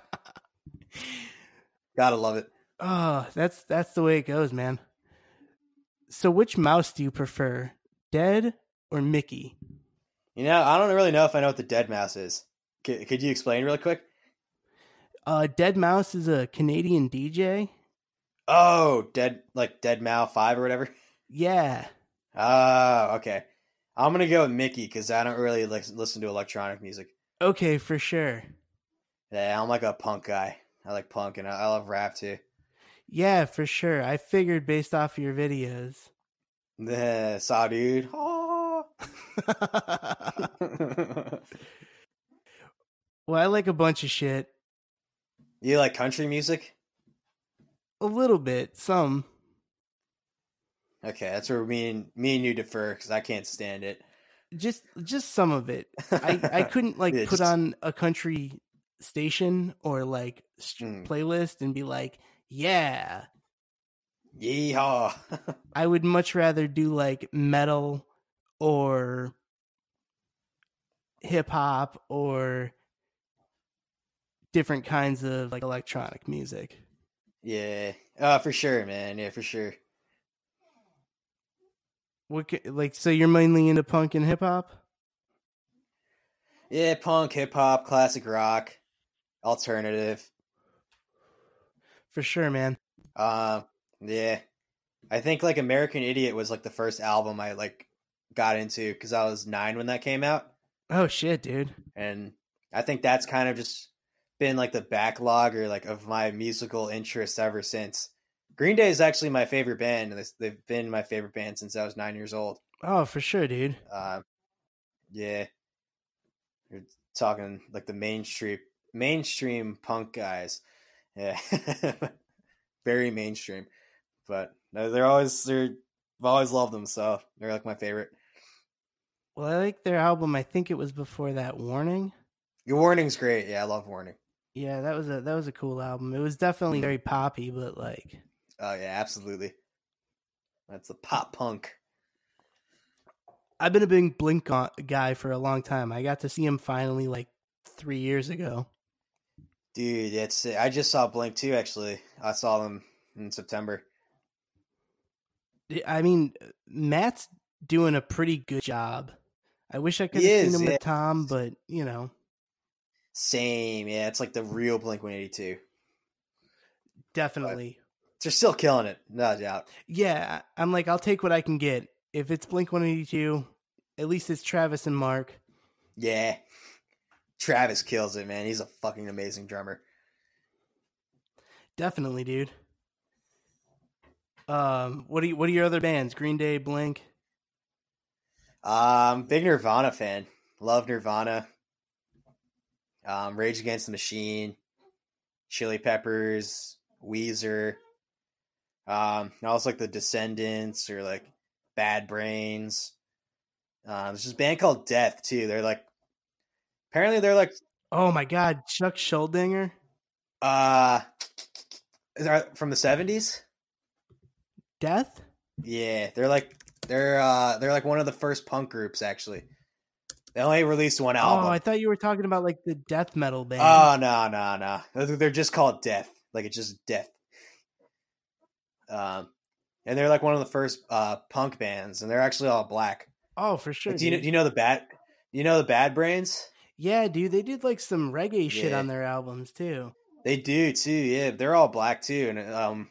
Gotta love it.
Oh, that's that's the way it goes, man. So which mouse do you prefer? Dead or Mickey?
You know, I don't really know if I know what the dead mouse is. Could, could you explain really quick?
Uh deadmau5 is a Canadian DJ.
Oh, dead like Dead Mouse Five or whatever.
Yeah.
Ah, okay. I'm gonna go with Mickey because I don't really like listen to electronic music.
Okay, for sure.
Yeah, I'm like a punk guy. I like punk and I, I love rap too.
Yeah, for sure. I figured based off of your videos.
Yeah, saw dude. Ah.
well, I like a bunch of shit.
you like country music?
A little bit, some.
Okay, that's where me and me and you defer because I can't stand it.
Just just some of it. I I couldn't like
Yeah,
put
just-
on a country station or like st-
Mm.
playlist and be like, "Yeah."
Yeehaw!
I would much rather do like metal or hip hop or different kinds of like electronic music.
yeah, uh, for sure, man. Yeah, for sure.
What like so you're mainly into punk and hip hop?
Yeah, punk, hip hop, classic rock, alternative.
For sure, man.
Um, yeah, I think like American Idiot was like the first album I like got into because I was nine when that came out,
Oh shit, dude.
and I think that's kind of just been like the backlog or like of my musical interests ever since. Green Day is actually my favorite band, and they've been my favorite band since I was nine years old.
Oh, for sure, dude.
Um, yeah, you're talking like the mainstream mainstream punk guys. Yeah, very mainstream, but no, they're always they're I've always loved them, so they're like my favorite.
Well, I like their album. I think it was before that Warning.
Your warning's great. Yeah, I love warning.
Yeah, that was a that was a cool album. It was definitely very poppy, but like
Oh yeah, absolutely. That's the pop punk.
I've been a big Blink guy for a long time. I got to see him finally like three years ago.
Dude, it's I just saw Blink too. Actually, I saw them in September.
I mean, Matt's doing a pretty good job. I wish I could
He
have seen him
yeah.
with Tom, but you know,
Same, yeah. It's like the real Blink One Eighty Two.
definitely.
They're still killing it, no doubt.
Yeah, I'm like, I'll take what I can get. If it's Blink 182, at least it's Travis and Mark.
Yeah. Travis kills it, man. He's a fucking amazing drummer.
Definitely, dude. Um, what do you, what are your other bands? Green Day, Blink.
Um, big Nirvana fan. Love Nirvana. Um, Rage Against the Machine, Chili Peppers, Weezer. Um, I also like the Descendents or like Bad Brains. Um, there's this band called Death too. They're like, apparently they're like,
Oh my God, Chuck Schuldinger.
uh, from the '70s.
Death.
Yeah, they're like they're uh they're like one of the first punk groups actually. They only released one album.
Oh, I thought you were talking about like the death metal band.
Oh no no no! They're just called Death. Like it's just Death. Um, and they're like one of the first uh punk bands, and they're actually all black.
oh, for sure.
Like, do you know, do you know the bad? You know the Bad Brains?
yeah, dude, they did like some reggae shit
Yeah.
on their albums too.
They do too. Yeah, they're all black too, and um,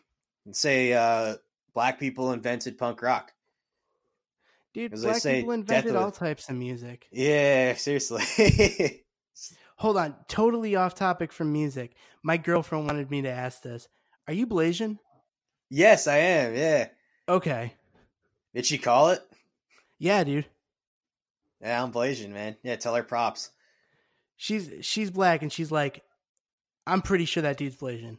say uh, black people invented punk rock.
Dude,
As
black
say,
people invented all types of music.
Yeah, seriously.
Hold on, totally off topic from music. My girlfriend wanted me to ask this. Are you Blasian?
yes, I am. Yeah.
Okay.
Did she call it?
Yeah, dude.
Yeah, I'm Blasian, man. Yeah, tell her props.
She's she's black and she's like, I'm pretty sure that dude's Blasian.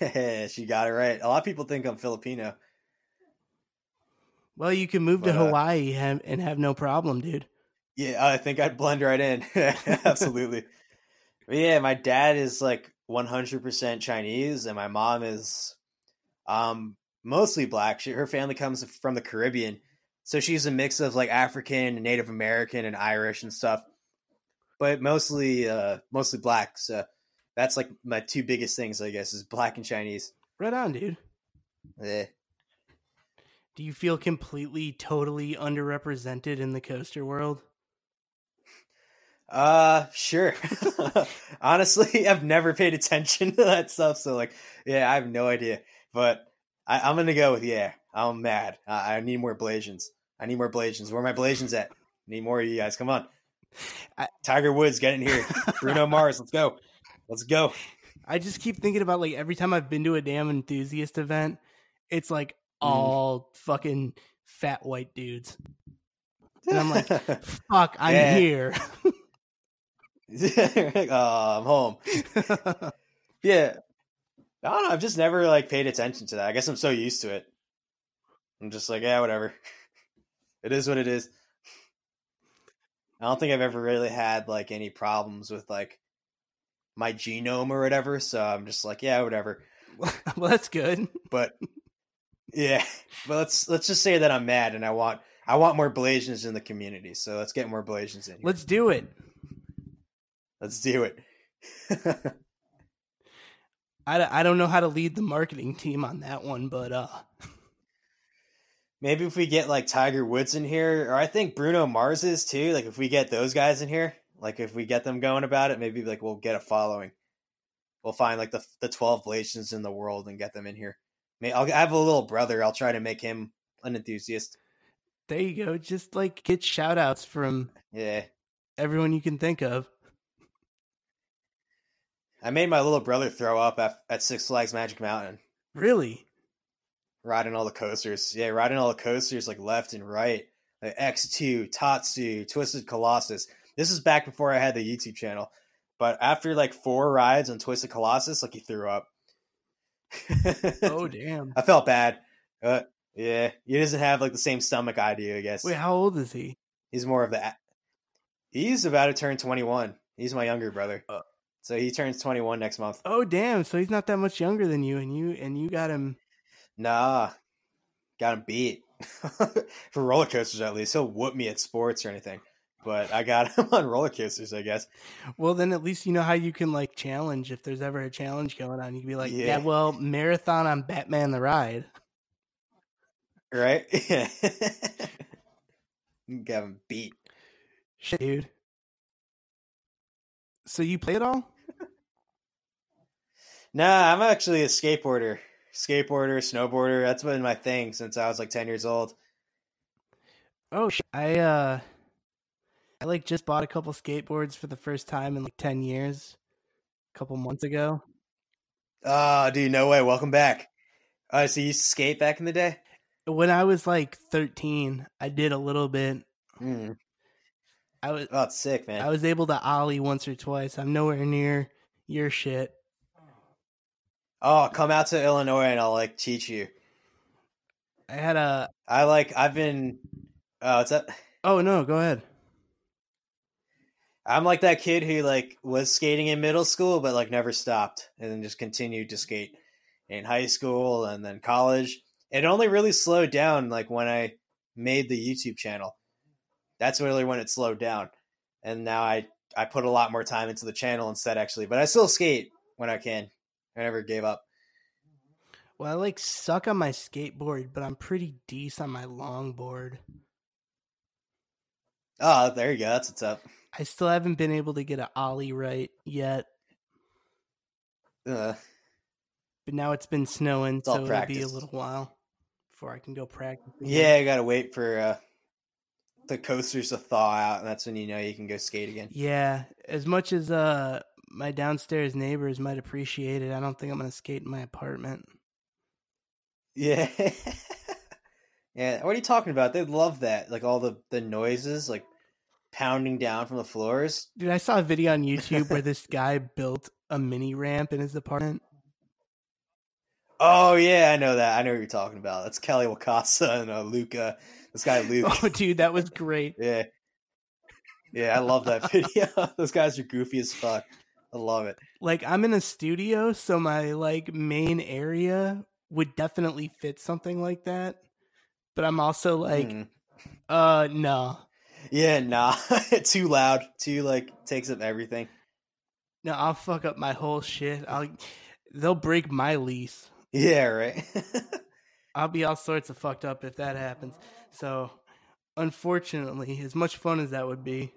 she got it right. A lot of people think I'm Filipino.
Well, you can move to
But, uh,
Hawaii and and have no problem, dude.
Yeah, I think I'd blend right in. Absolutely. But yeah, my dad is like 100% Chinese, and my mom is um mostly black. She, her family comes from the Caribbean, so she's a mix of like African, and Native American, and Irish and stuff. But mostly, uh, mostly black. So that's like my two biggest things, I guess, is black and Chinese.
Right on, dude.
Yeah.
Do you feel completely, totally underrepresented in the coaster world?
Uh, sure. Honestly, I've never paid attention to that stuff, so like, yeah, I have no idea. But I, I'm gonna go with yeah. I'm mad. I, I need more Blasians. I need more Blasians. Where are my Blasians at? Need more of you guys. Come on.
I-
Tiger Woods, get in here. Bruno Mars, let's go. Let's go.
I just keep thinking about like every time I've been to a damn enthusiast event, it's like
Mm.
all fucking fat white dudes. And I'm like, fuck, I'm
Yeah.
here.
oh, I'm home. Yeah. I don't know. I've just never like paid attention to that. I guess I'm so used to it. I'm just like, yeah, whatever. It is what it is. I don't think I've ever really had like any problems with like my genome or whatever. So I'm just like, yeah, whatever.
well, that's good.
But yeah, but let's let's just say that I'm mad and I want I want more Blasians in the community. So let's get more Blasians in here.
Let's do it.
let's do it.
I, I don't know how to lead the marketing team on that one, but uh,
Maybe if we get like Tiger Woods in here, or I think Bruno Mars is too. Like if we get those guys in here, like if we get them going about it, maybe like we'll get a following. We'll find like the the twelve Blasians in the world and get them in here. May I'll I have a little brother. I'll try to make him an enthusiast.
there you go. Just like get shout outs from
Yeah,
everyone you can think of.
I made my little brother throw up at, at Six Flags Magic Mountain,
Really?
riding all the coasters. Yeah, riding all the coasters like left and right, like X two, Tatsu, Twisted Colossus. This is back before I had the YouTube channel. But after like four rides on Twisted Colossus, like he threw up.
Oh, damn.
I felt bad. Uh, yeah, he doesn't have like the same stomach I do. I guess
Wait, how old is he?
he's more of the. He's about to turn twenty one. He's my younger brother,
Uh.
so he turns twenty one next month.
Oh, damn. So he's not that much younger than you, and you and you got him.
Nah, got him beat for roller coasters at least. He'll whoop me at sports or anything, but I got him on roller coasters. I guess.
Well, then at least you know how you can like challenge if there's ever a challenge going on. You can be like, yeah,
Yeah.
well, marathon on Batman the Ride.
Right? Yeah. got him beat.
Shit, dude. So you play it all?
Nah, I'm actually a skateboarder. Skateboarder, snowboarder. That's been my thing since I was like 10 years old.
Oh, shit. I uh, I like just bought a couple skateboards for the first time in like 10 years a couple months ago.
Oh, dude, no way. Welcome back. Uh, so you used to skate back in the day?
When I was like 13, I did a little bit.
Mm.
I was
Oh, it's sick, man.
I was able to ollie once or twice. I'm nowhere near your shit.
Oh, come out to Illinois and I'll like teach you.
I had a
I like I've been oh what's that?
Oh no, go ahead.
I'm like that kid who like was skating in middle school but like never stopped and then just continued to skate in high school and then college. It only really slowed down like when I made the YouTube channel. That's really when it slowed down. And now I I put a lot more time into the channel instead actually, but I still skate when I can. I never gave up.
Well, I like suck on my skateboard, but I'm pretty decent on my longboard.
Oh, there you go. That's what's up.
I still haven't been able to get an ollie right yet.
Uh,
But now it's been snowing,
all
so it'll be a little while before I can go practice. again.
yeah, I gotta wait for uh, the coasters to thaw out, and that's when you know you can go skate again.
Yeah, as much as uh my downstairs neighbors might appreciate it, I don't think I'm gonna skate in my apartment.
Yeah. yeah. What are you talking about? They love that. Like all the, the noises, like pounding down from the floors.
Dude, I saw a video on YouTube where this guy built a mini ramp in his apartment.
Oh, yeah, I know that. I know what you're talking about. That's Kelly Wakasa and uh, Luca. This guy, Luke.
Oh, dude, that was great.
Yeah. Yeah, I love that video. Those guys are goofy as fuck. I love it.
Like I'm in a studio, so my like main area would definitely fit something like that. But I'm also like,
Mm.
uh, no,
Yeah, nah. too loud. Too, like, takes up everything.
no, I'll fuck up my whole shit. I'll, they'll break my lease.
Yeah, right.
I'll be all sorts of fucked up if that happens. So, unfortunately, as much fun as that would be,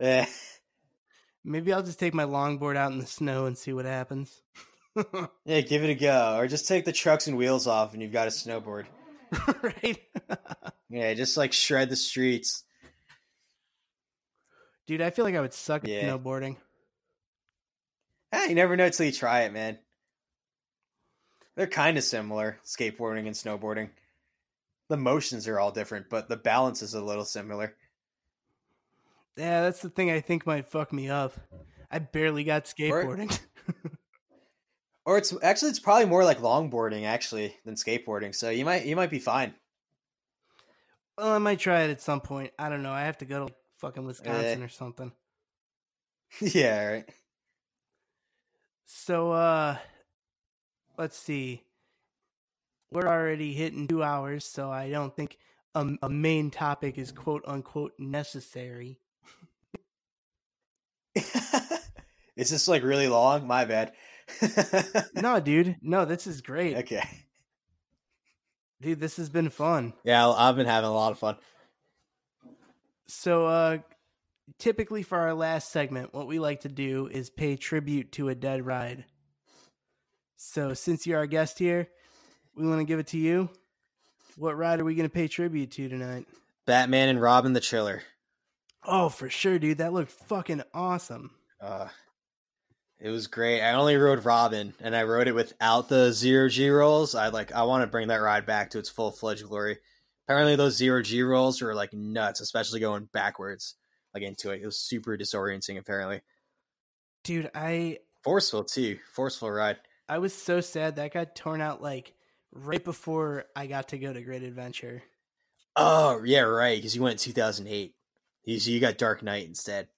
yeah.
maybe I'll just take my longboard out in the snow and see what happens.
Yeah, give it a go. Or just take the trucks and wheels off and you've got a snowboard.
right?
Yeah, just like shred the streets.
Dude, I feel like I would suck at snowboarding.
Ah, you never know till you try it, man. They're kind of similar, skateboarding and snowboarding. The motions are all different, but the balance is a little similar.
Yeah, that's the thing I think might fuck me up. I barely got skateboarding.
Or it's actually it's probably more like longboarding actually than skateboarding. So you might you might be fine.
well, I might try it at some point. I don't know. I have to go to fucking Wisconsin
Eh.
or something.
yeah, right.
So, uh, let's see. We're already hitting two hours, so I don't think a, a main topic is quote unquote necessary.
Is this like really long? My bad.
No, dude. No, this is great.
Okay.
Dude, this has been fun.
Yeah, I've been having a lot of fun.
So, uh, typically for our last segment, what we like to do is pay tribute to a dead ride. So, since you're our guest here, we want to give it to you. What ride are we going to pay tribute to tonight?
Batman and Robin the Chiller.
Oh, for sure, dude. That looked fucking awesome.
Uh, it was great. I only rode Robin, and I rode it without the zero G rolls. I like. I want to bring that ride back to its full fledged glory. Apparently, those zero G rolls were like nuts, especially going backwards, like into it. It was super disorienting. Apparently,
Dude, I
forceful too. Forceful ride.
I was so sad that got torn out like right before I got to go to Great Adventure.
Oh yeah, right. Because you went in two thousand eight. You you got Dark Knight instead.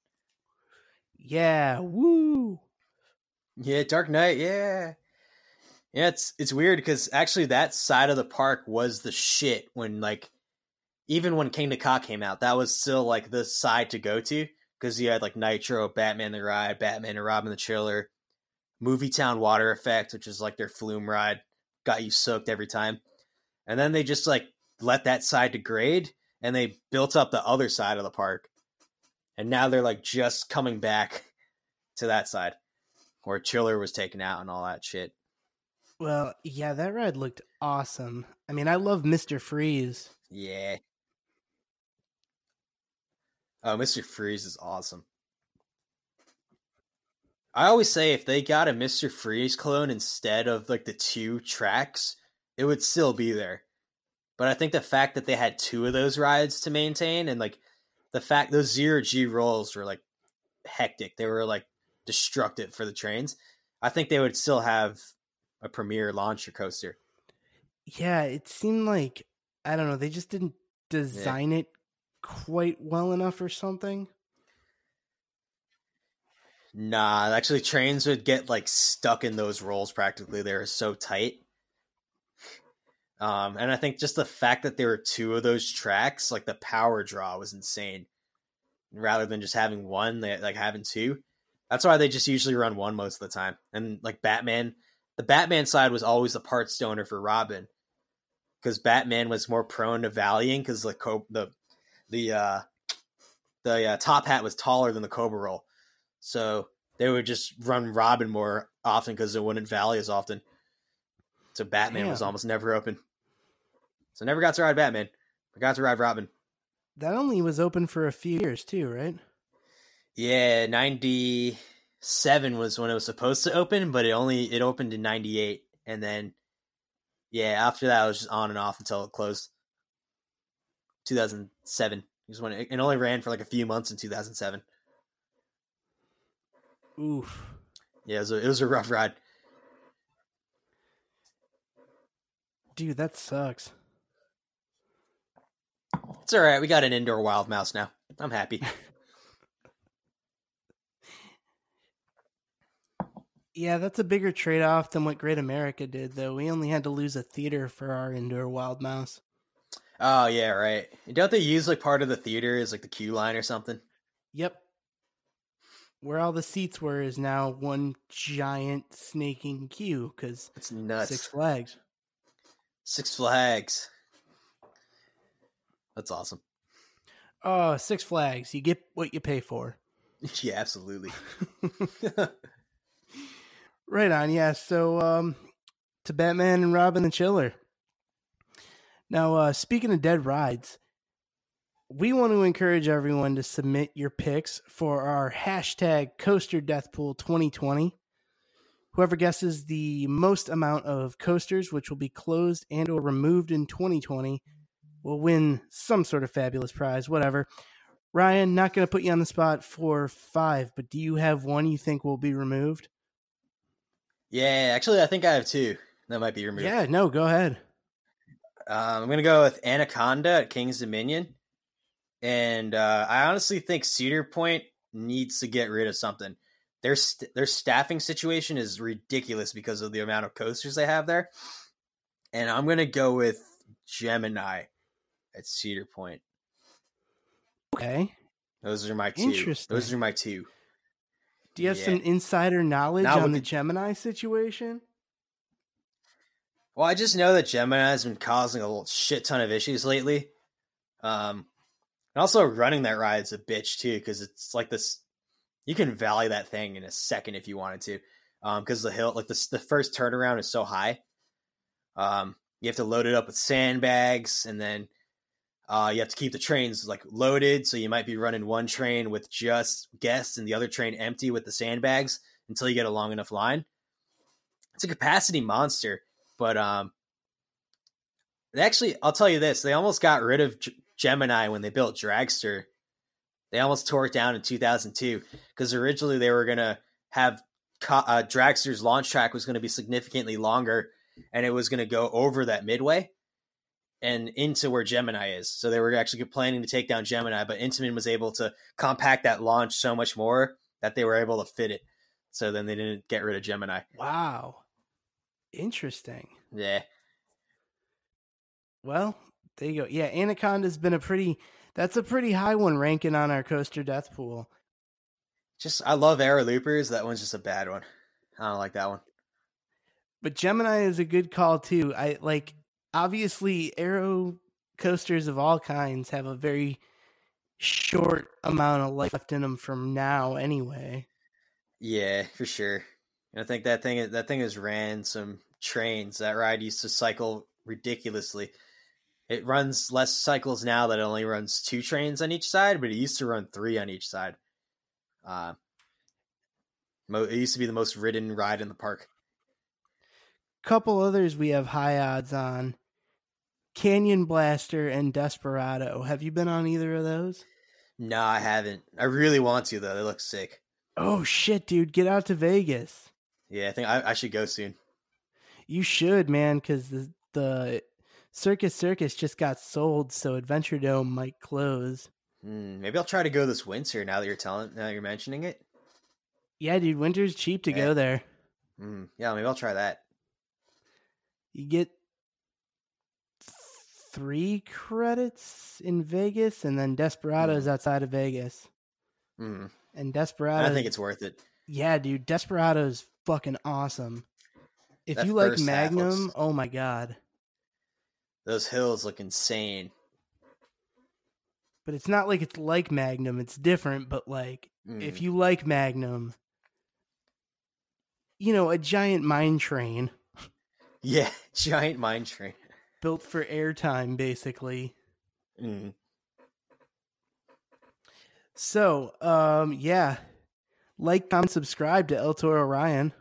Yeah, woo.
Yeah, Dark Knight. Yeah, yeah. It's it's weird because actually that side of the park was the shit when like even when Kingda Ka came out, that was still like the side to go to because you had like Nitro, Batman the Ride, Batman and Robin the Chiller, Movie Town Water Effect, which is like their flume ride, got you soaked every time, and then they just like let that side degrade and they built up the other side of the park, and now they're like just coming back to that side where Chiller was taken out and all that shit.
Well, yeah, that ride looked awesome. I mean, I love Mr. Freeze.
Yeah. Oh, Mr. Freeze is awesome. I always say if they got a Mr. Freeze clone instead of like the two tracks, it would still be there. But I think the fact that they had two of those rides to maintain and like the fact those zero G rolls were like hectic. They were like destructive for the trains. I think they would still have a premier launcher coaster.
Yeah, it seemed like I don't know, they just didn't design yeah. it quite well enough or something.
Nah, actually trains would get like stuck in those rolls practically. They're so tight. Um, and I think just the fact that there were two of those tracks, like the power draw was insane. Rather than just having one, they like having two. That's why they just usually run one most of the time. And like Batman, the Batman side was always the part stoner for Robin, because Batman was more prone to valleying because the the the uh, the uh, top hat was taller than the Cobra roll, so they would just run Robin more often because it wouldn't valley as often. So Batman Damn. was almost never open. So never got to ride Batman. I got to ride Robin.
That only was open for a few years too, right?
Yeah, ninety seven was when it was supposed to open, but it only it opened in ninety eight, and then yeah, after that it was just on and off until it closed. Two thousand seven is when it, it only ran for like a few months in two thousand seven.
Oof.
Yeah, it was, a, it was a rough ride.
Dude, that sucks.
It's all right. We got an indoor wild mouse now. I'm happy.
yeah, that's a bigger trade off than what Great America did, though. We only had to lose a theater for our indoor wild mouse.
Oh yeah, right. Don't they use like part of the theater as like the queue line or something?
Yep where all the seats were is now one giant snaking queue because
it's nuts.
Six Flags.
Six Flags. That's awesome.
Oh, Six Flags. You get what you pay for.
yeah, absolutely.
right on. Yeah. So, um, to Batman and Robin the Chiller. Now, uh, speaking of dead rides, we want to encourage everyone to submit your picks for our hashtag Coaster Death Pool 2020. Whoever guesses the most amount of coasters, which will be closed and or removed in 2020, will win some sort of fabulous prize. Whatever. Ryan, not going to put you on the spot for five, but do you have one you think will be removed?
Yeah, actually, I think I have two that might be removed.
Yeah, no, go ahead.
Uh, I'm going to go with Anaconda at Kings Dominion and uh, I honestly think Cedar Point needs to get rid of something. Their st- their staffing situation is ridiculous because of the amount of coasters they have there, and I'm gonna go with Gemini at Cedar Point.
Okay,
those are my two. Interesting. Those are my two.
Do you have yeah. some insider knowledge Not on the, Gemini situation?
Well, I just know that Gemini has been causing a shit ton of issues lately. Um, and also running that ride is a bitch too, because it's like this. You can valley that thing in a second if you wanted to, because um, the hill, like the the first turnaround is so high. Um, you have to load it up with sandbags, and then uh, you have to keep the trains like loaded. So you might be running one train with just guests and the other train empty with the sandbags until you get a long enough line. It's a capacity monster, but um, actually, I'll tell you this: they almost got rid of Gemini when they built Dragster. They almost tore it down in 2002 because originally they were to have uh, Dragster's launch track was going to be significantly longer and it was going to go over that midway and into where Gemini is. So they were actually planning to take down Gemini, but Intamin was able to compact that launch so much more that they were able to fit it. So then they didn't get rid of Gemini.
Wow. Interesting.
Yeah.
Well, there you go. Yeah, Anaconda's been a pretty that's a pretty high one ranking on our coaster death pool.
Just I love Arrow Loopers. That one's just a bad one. I don't like that one.
But Gemini is a good call too. I like obviously Arrow coasters of all kinds have a very short amount of life left in them from now anyway.
Yeah, for sure. and I think that thing that thing has ran some trains. That ride used to cycle ridiculously It runs less cycles now that it only runs two trains on each side, but it used to run three on each side. Uh, it used to be the most ridden ride in the park.
Couple others we have high odds on Canyon Blaster and Desperado. Have you been on either of those?
No, I haven't. I really want to though. They look sick.
Oh shit, dude! Get out to Vegas.
Yeah, I think I, I should go soon.
You should, man, because the the Circus Circus just got sold, so Adventure Dome might close.
Mm, maybe I'll try to go this winter. Now that you're telling, now you're mentioning it.
Yeah, dude, winter's cheap to yeah. go there.
Mm, yeah, maybe I'll try that.
You get three credits in Vegas, and then Desperado's mm. outside of Vegas.
Mm.
And Desperado,
I think it's worth it.
Yeah, dude, Desperado's is fucking awesome. If that you like Magnum, looks... oh my god,
those hills look insane.
But it's not like it's like Magnum; it's different. But like, mm. if you like Magnum, you know, a giant mine train.
Yeah, giant mine train
built for airtime, basically.
Mm.
So, um, yeah, like, comment, subscribe to El Toro Ryan.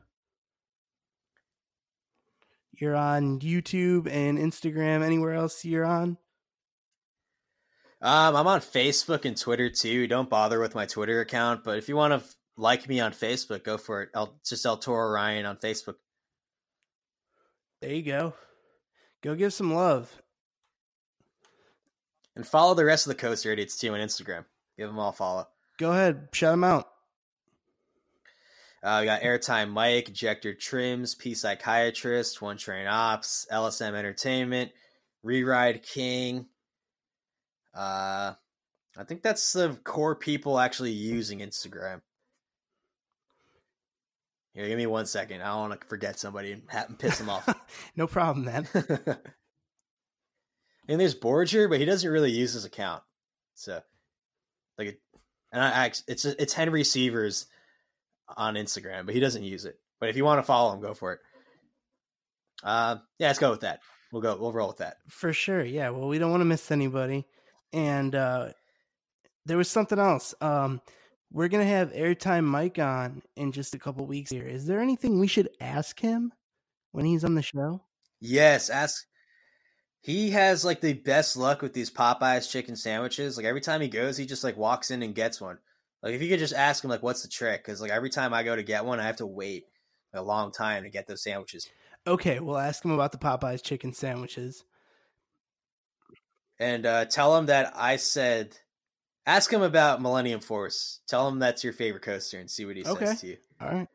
You're on YouTube and Instagram. Anywhere else you're on?
Um, I'm on Facebook and Twitter too. Don't bother with my Twitter account, but if you want to like me on Facebook, go for it. El, just El Toro Ryan on Facebook.
There you go. Go give some love.
And follow the rest of the Coaster Idiots too on Instagram. Give them all a follow.
Go ahead, shout them out.
Uh, we got Airtime Mike, Ejector Trims, P Psychiatrist, One Train Ops, LSM Entertainment, Reride King. Uh, I think that's the core people actually using Instagram. Here, give me one second. I don't want to forget somebody and, have, piss them off.
no problem, man.
and there's Borger, but he doesn't really use his account. So, like, and I, it's it's Henry Sievers on Instagram, but he doesn't use it. But if you want to follow him, go for it. Uh, yeah, let's go with that. We'll go. We'll roll with that
for sure. Yeah. Well, we don't want to miss anybody, and uh, there was something else. Um, we're gonna have airtime Mike on in just a couple weeks here. Is there anything we should ask him when he's on the show?
Yes, ask. He has like the best luck with these Popeyes chicken sandwiches. Like every time he goes, he just like walks in and gets one. Like if you could just ask him like what's the trick because like every time I go to get one, I have to wait a long time to get those sandwiches.
Okay, we'll ask him about the Popeyes chicken sandwiches.
And uh, tell him that I said Ask him about Millennium Force. Tell him that's your favorite coaster and see what he
okay.
says to you.
All right.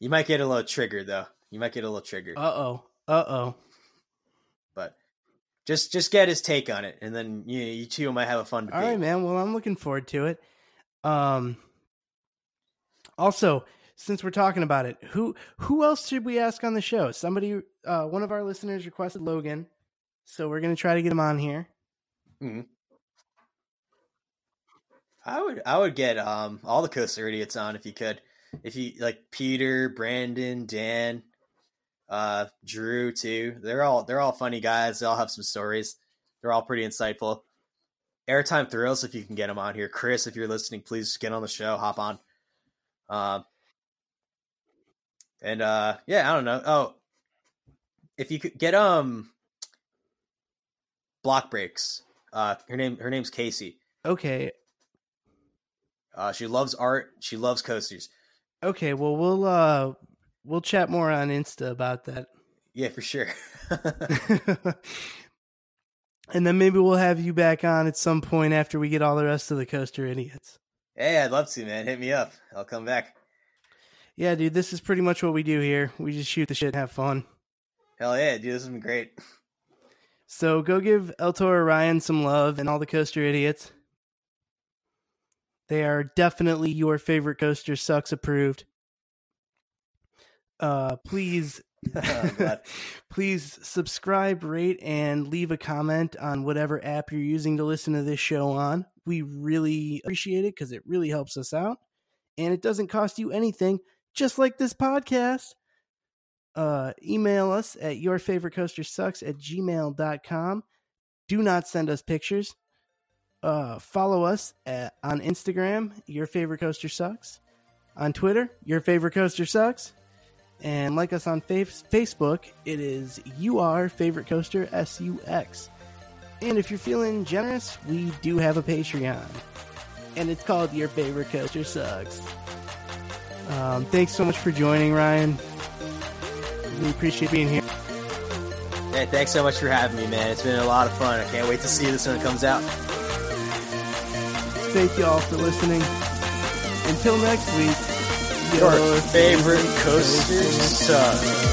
You might get a little triggered though. You might get a little triggered.
Uh oh. Uh oh.
But just just get his take on it, and then you you two might have a fun debate.
All right, man. Well, I'm looking forward to it. Um. Also, since we're talking about it, who who else should we ask on the show? Somebody, uh, one of our listeners requested Logan, so we're gonna try to get him on here.
Mm-hmm. I would I would get um all the coaster idiots on if you could. If you like Peter, Brandon, Dan, uh, Drew too. They're all they're all funny guys. They all have some stories. They're all pretty insightful. Airtime Thrills, if you can get them on here. Chris, if you're listening, please get on the show. Hop on. Um, and uh, yeah, I don't know. Oh, if you could get um, block breaks. Uh, her name her name's Casey.
Okay,
uh, she loves art. She loves coasters.
Okay, well we'll uh we'll chat more on Insta about that.
Yeah, for sure.
and then maybe we'll have you back on at some point after we get all the rest of the coaster idiots.
Hey, I'd love to, man. Hit me up. I'll come back.
Yeah, dude, this is pretty much what we do here. We just shoot the shit and have fun.
Hell yeah, dude, this has been great.
So go give El Toro Ryan some love and all the coaster idiots. They are definitely your favorite coaster sucks approved. Uh, please, please subscribe, rate, and leave a comment on whatever app you're using to listen to this show on. We really appreciate it because it really helps us out, and it doesn't cost you anything. Just like this podcast. Uh, email us at your favorite coaster sucks at gmail.com do not send us pictures. Uh, follow us at, on Instagram. Your favorite coaster sucks. On Twitter, your favorite coaster sucks. And like us on fa- Facebook. It is you are favorite coaster S U X. And if you're feeling generous, we do have a Patreon, and it's called Your Favorite Coaster Sucks. Um, thanks so much for joining, Ryan. We appreciate being here.
Hey, thanks so much for having me, man. It's been a lot of fun. I can't wait to see this when it comes out.
Thank you all for listening. Until next week,
Your favorite coaster sucks.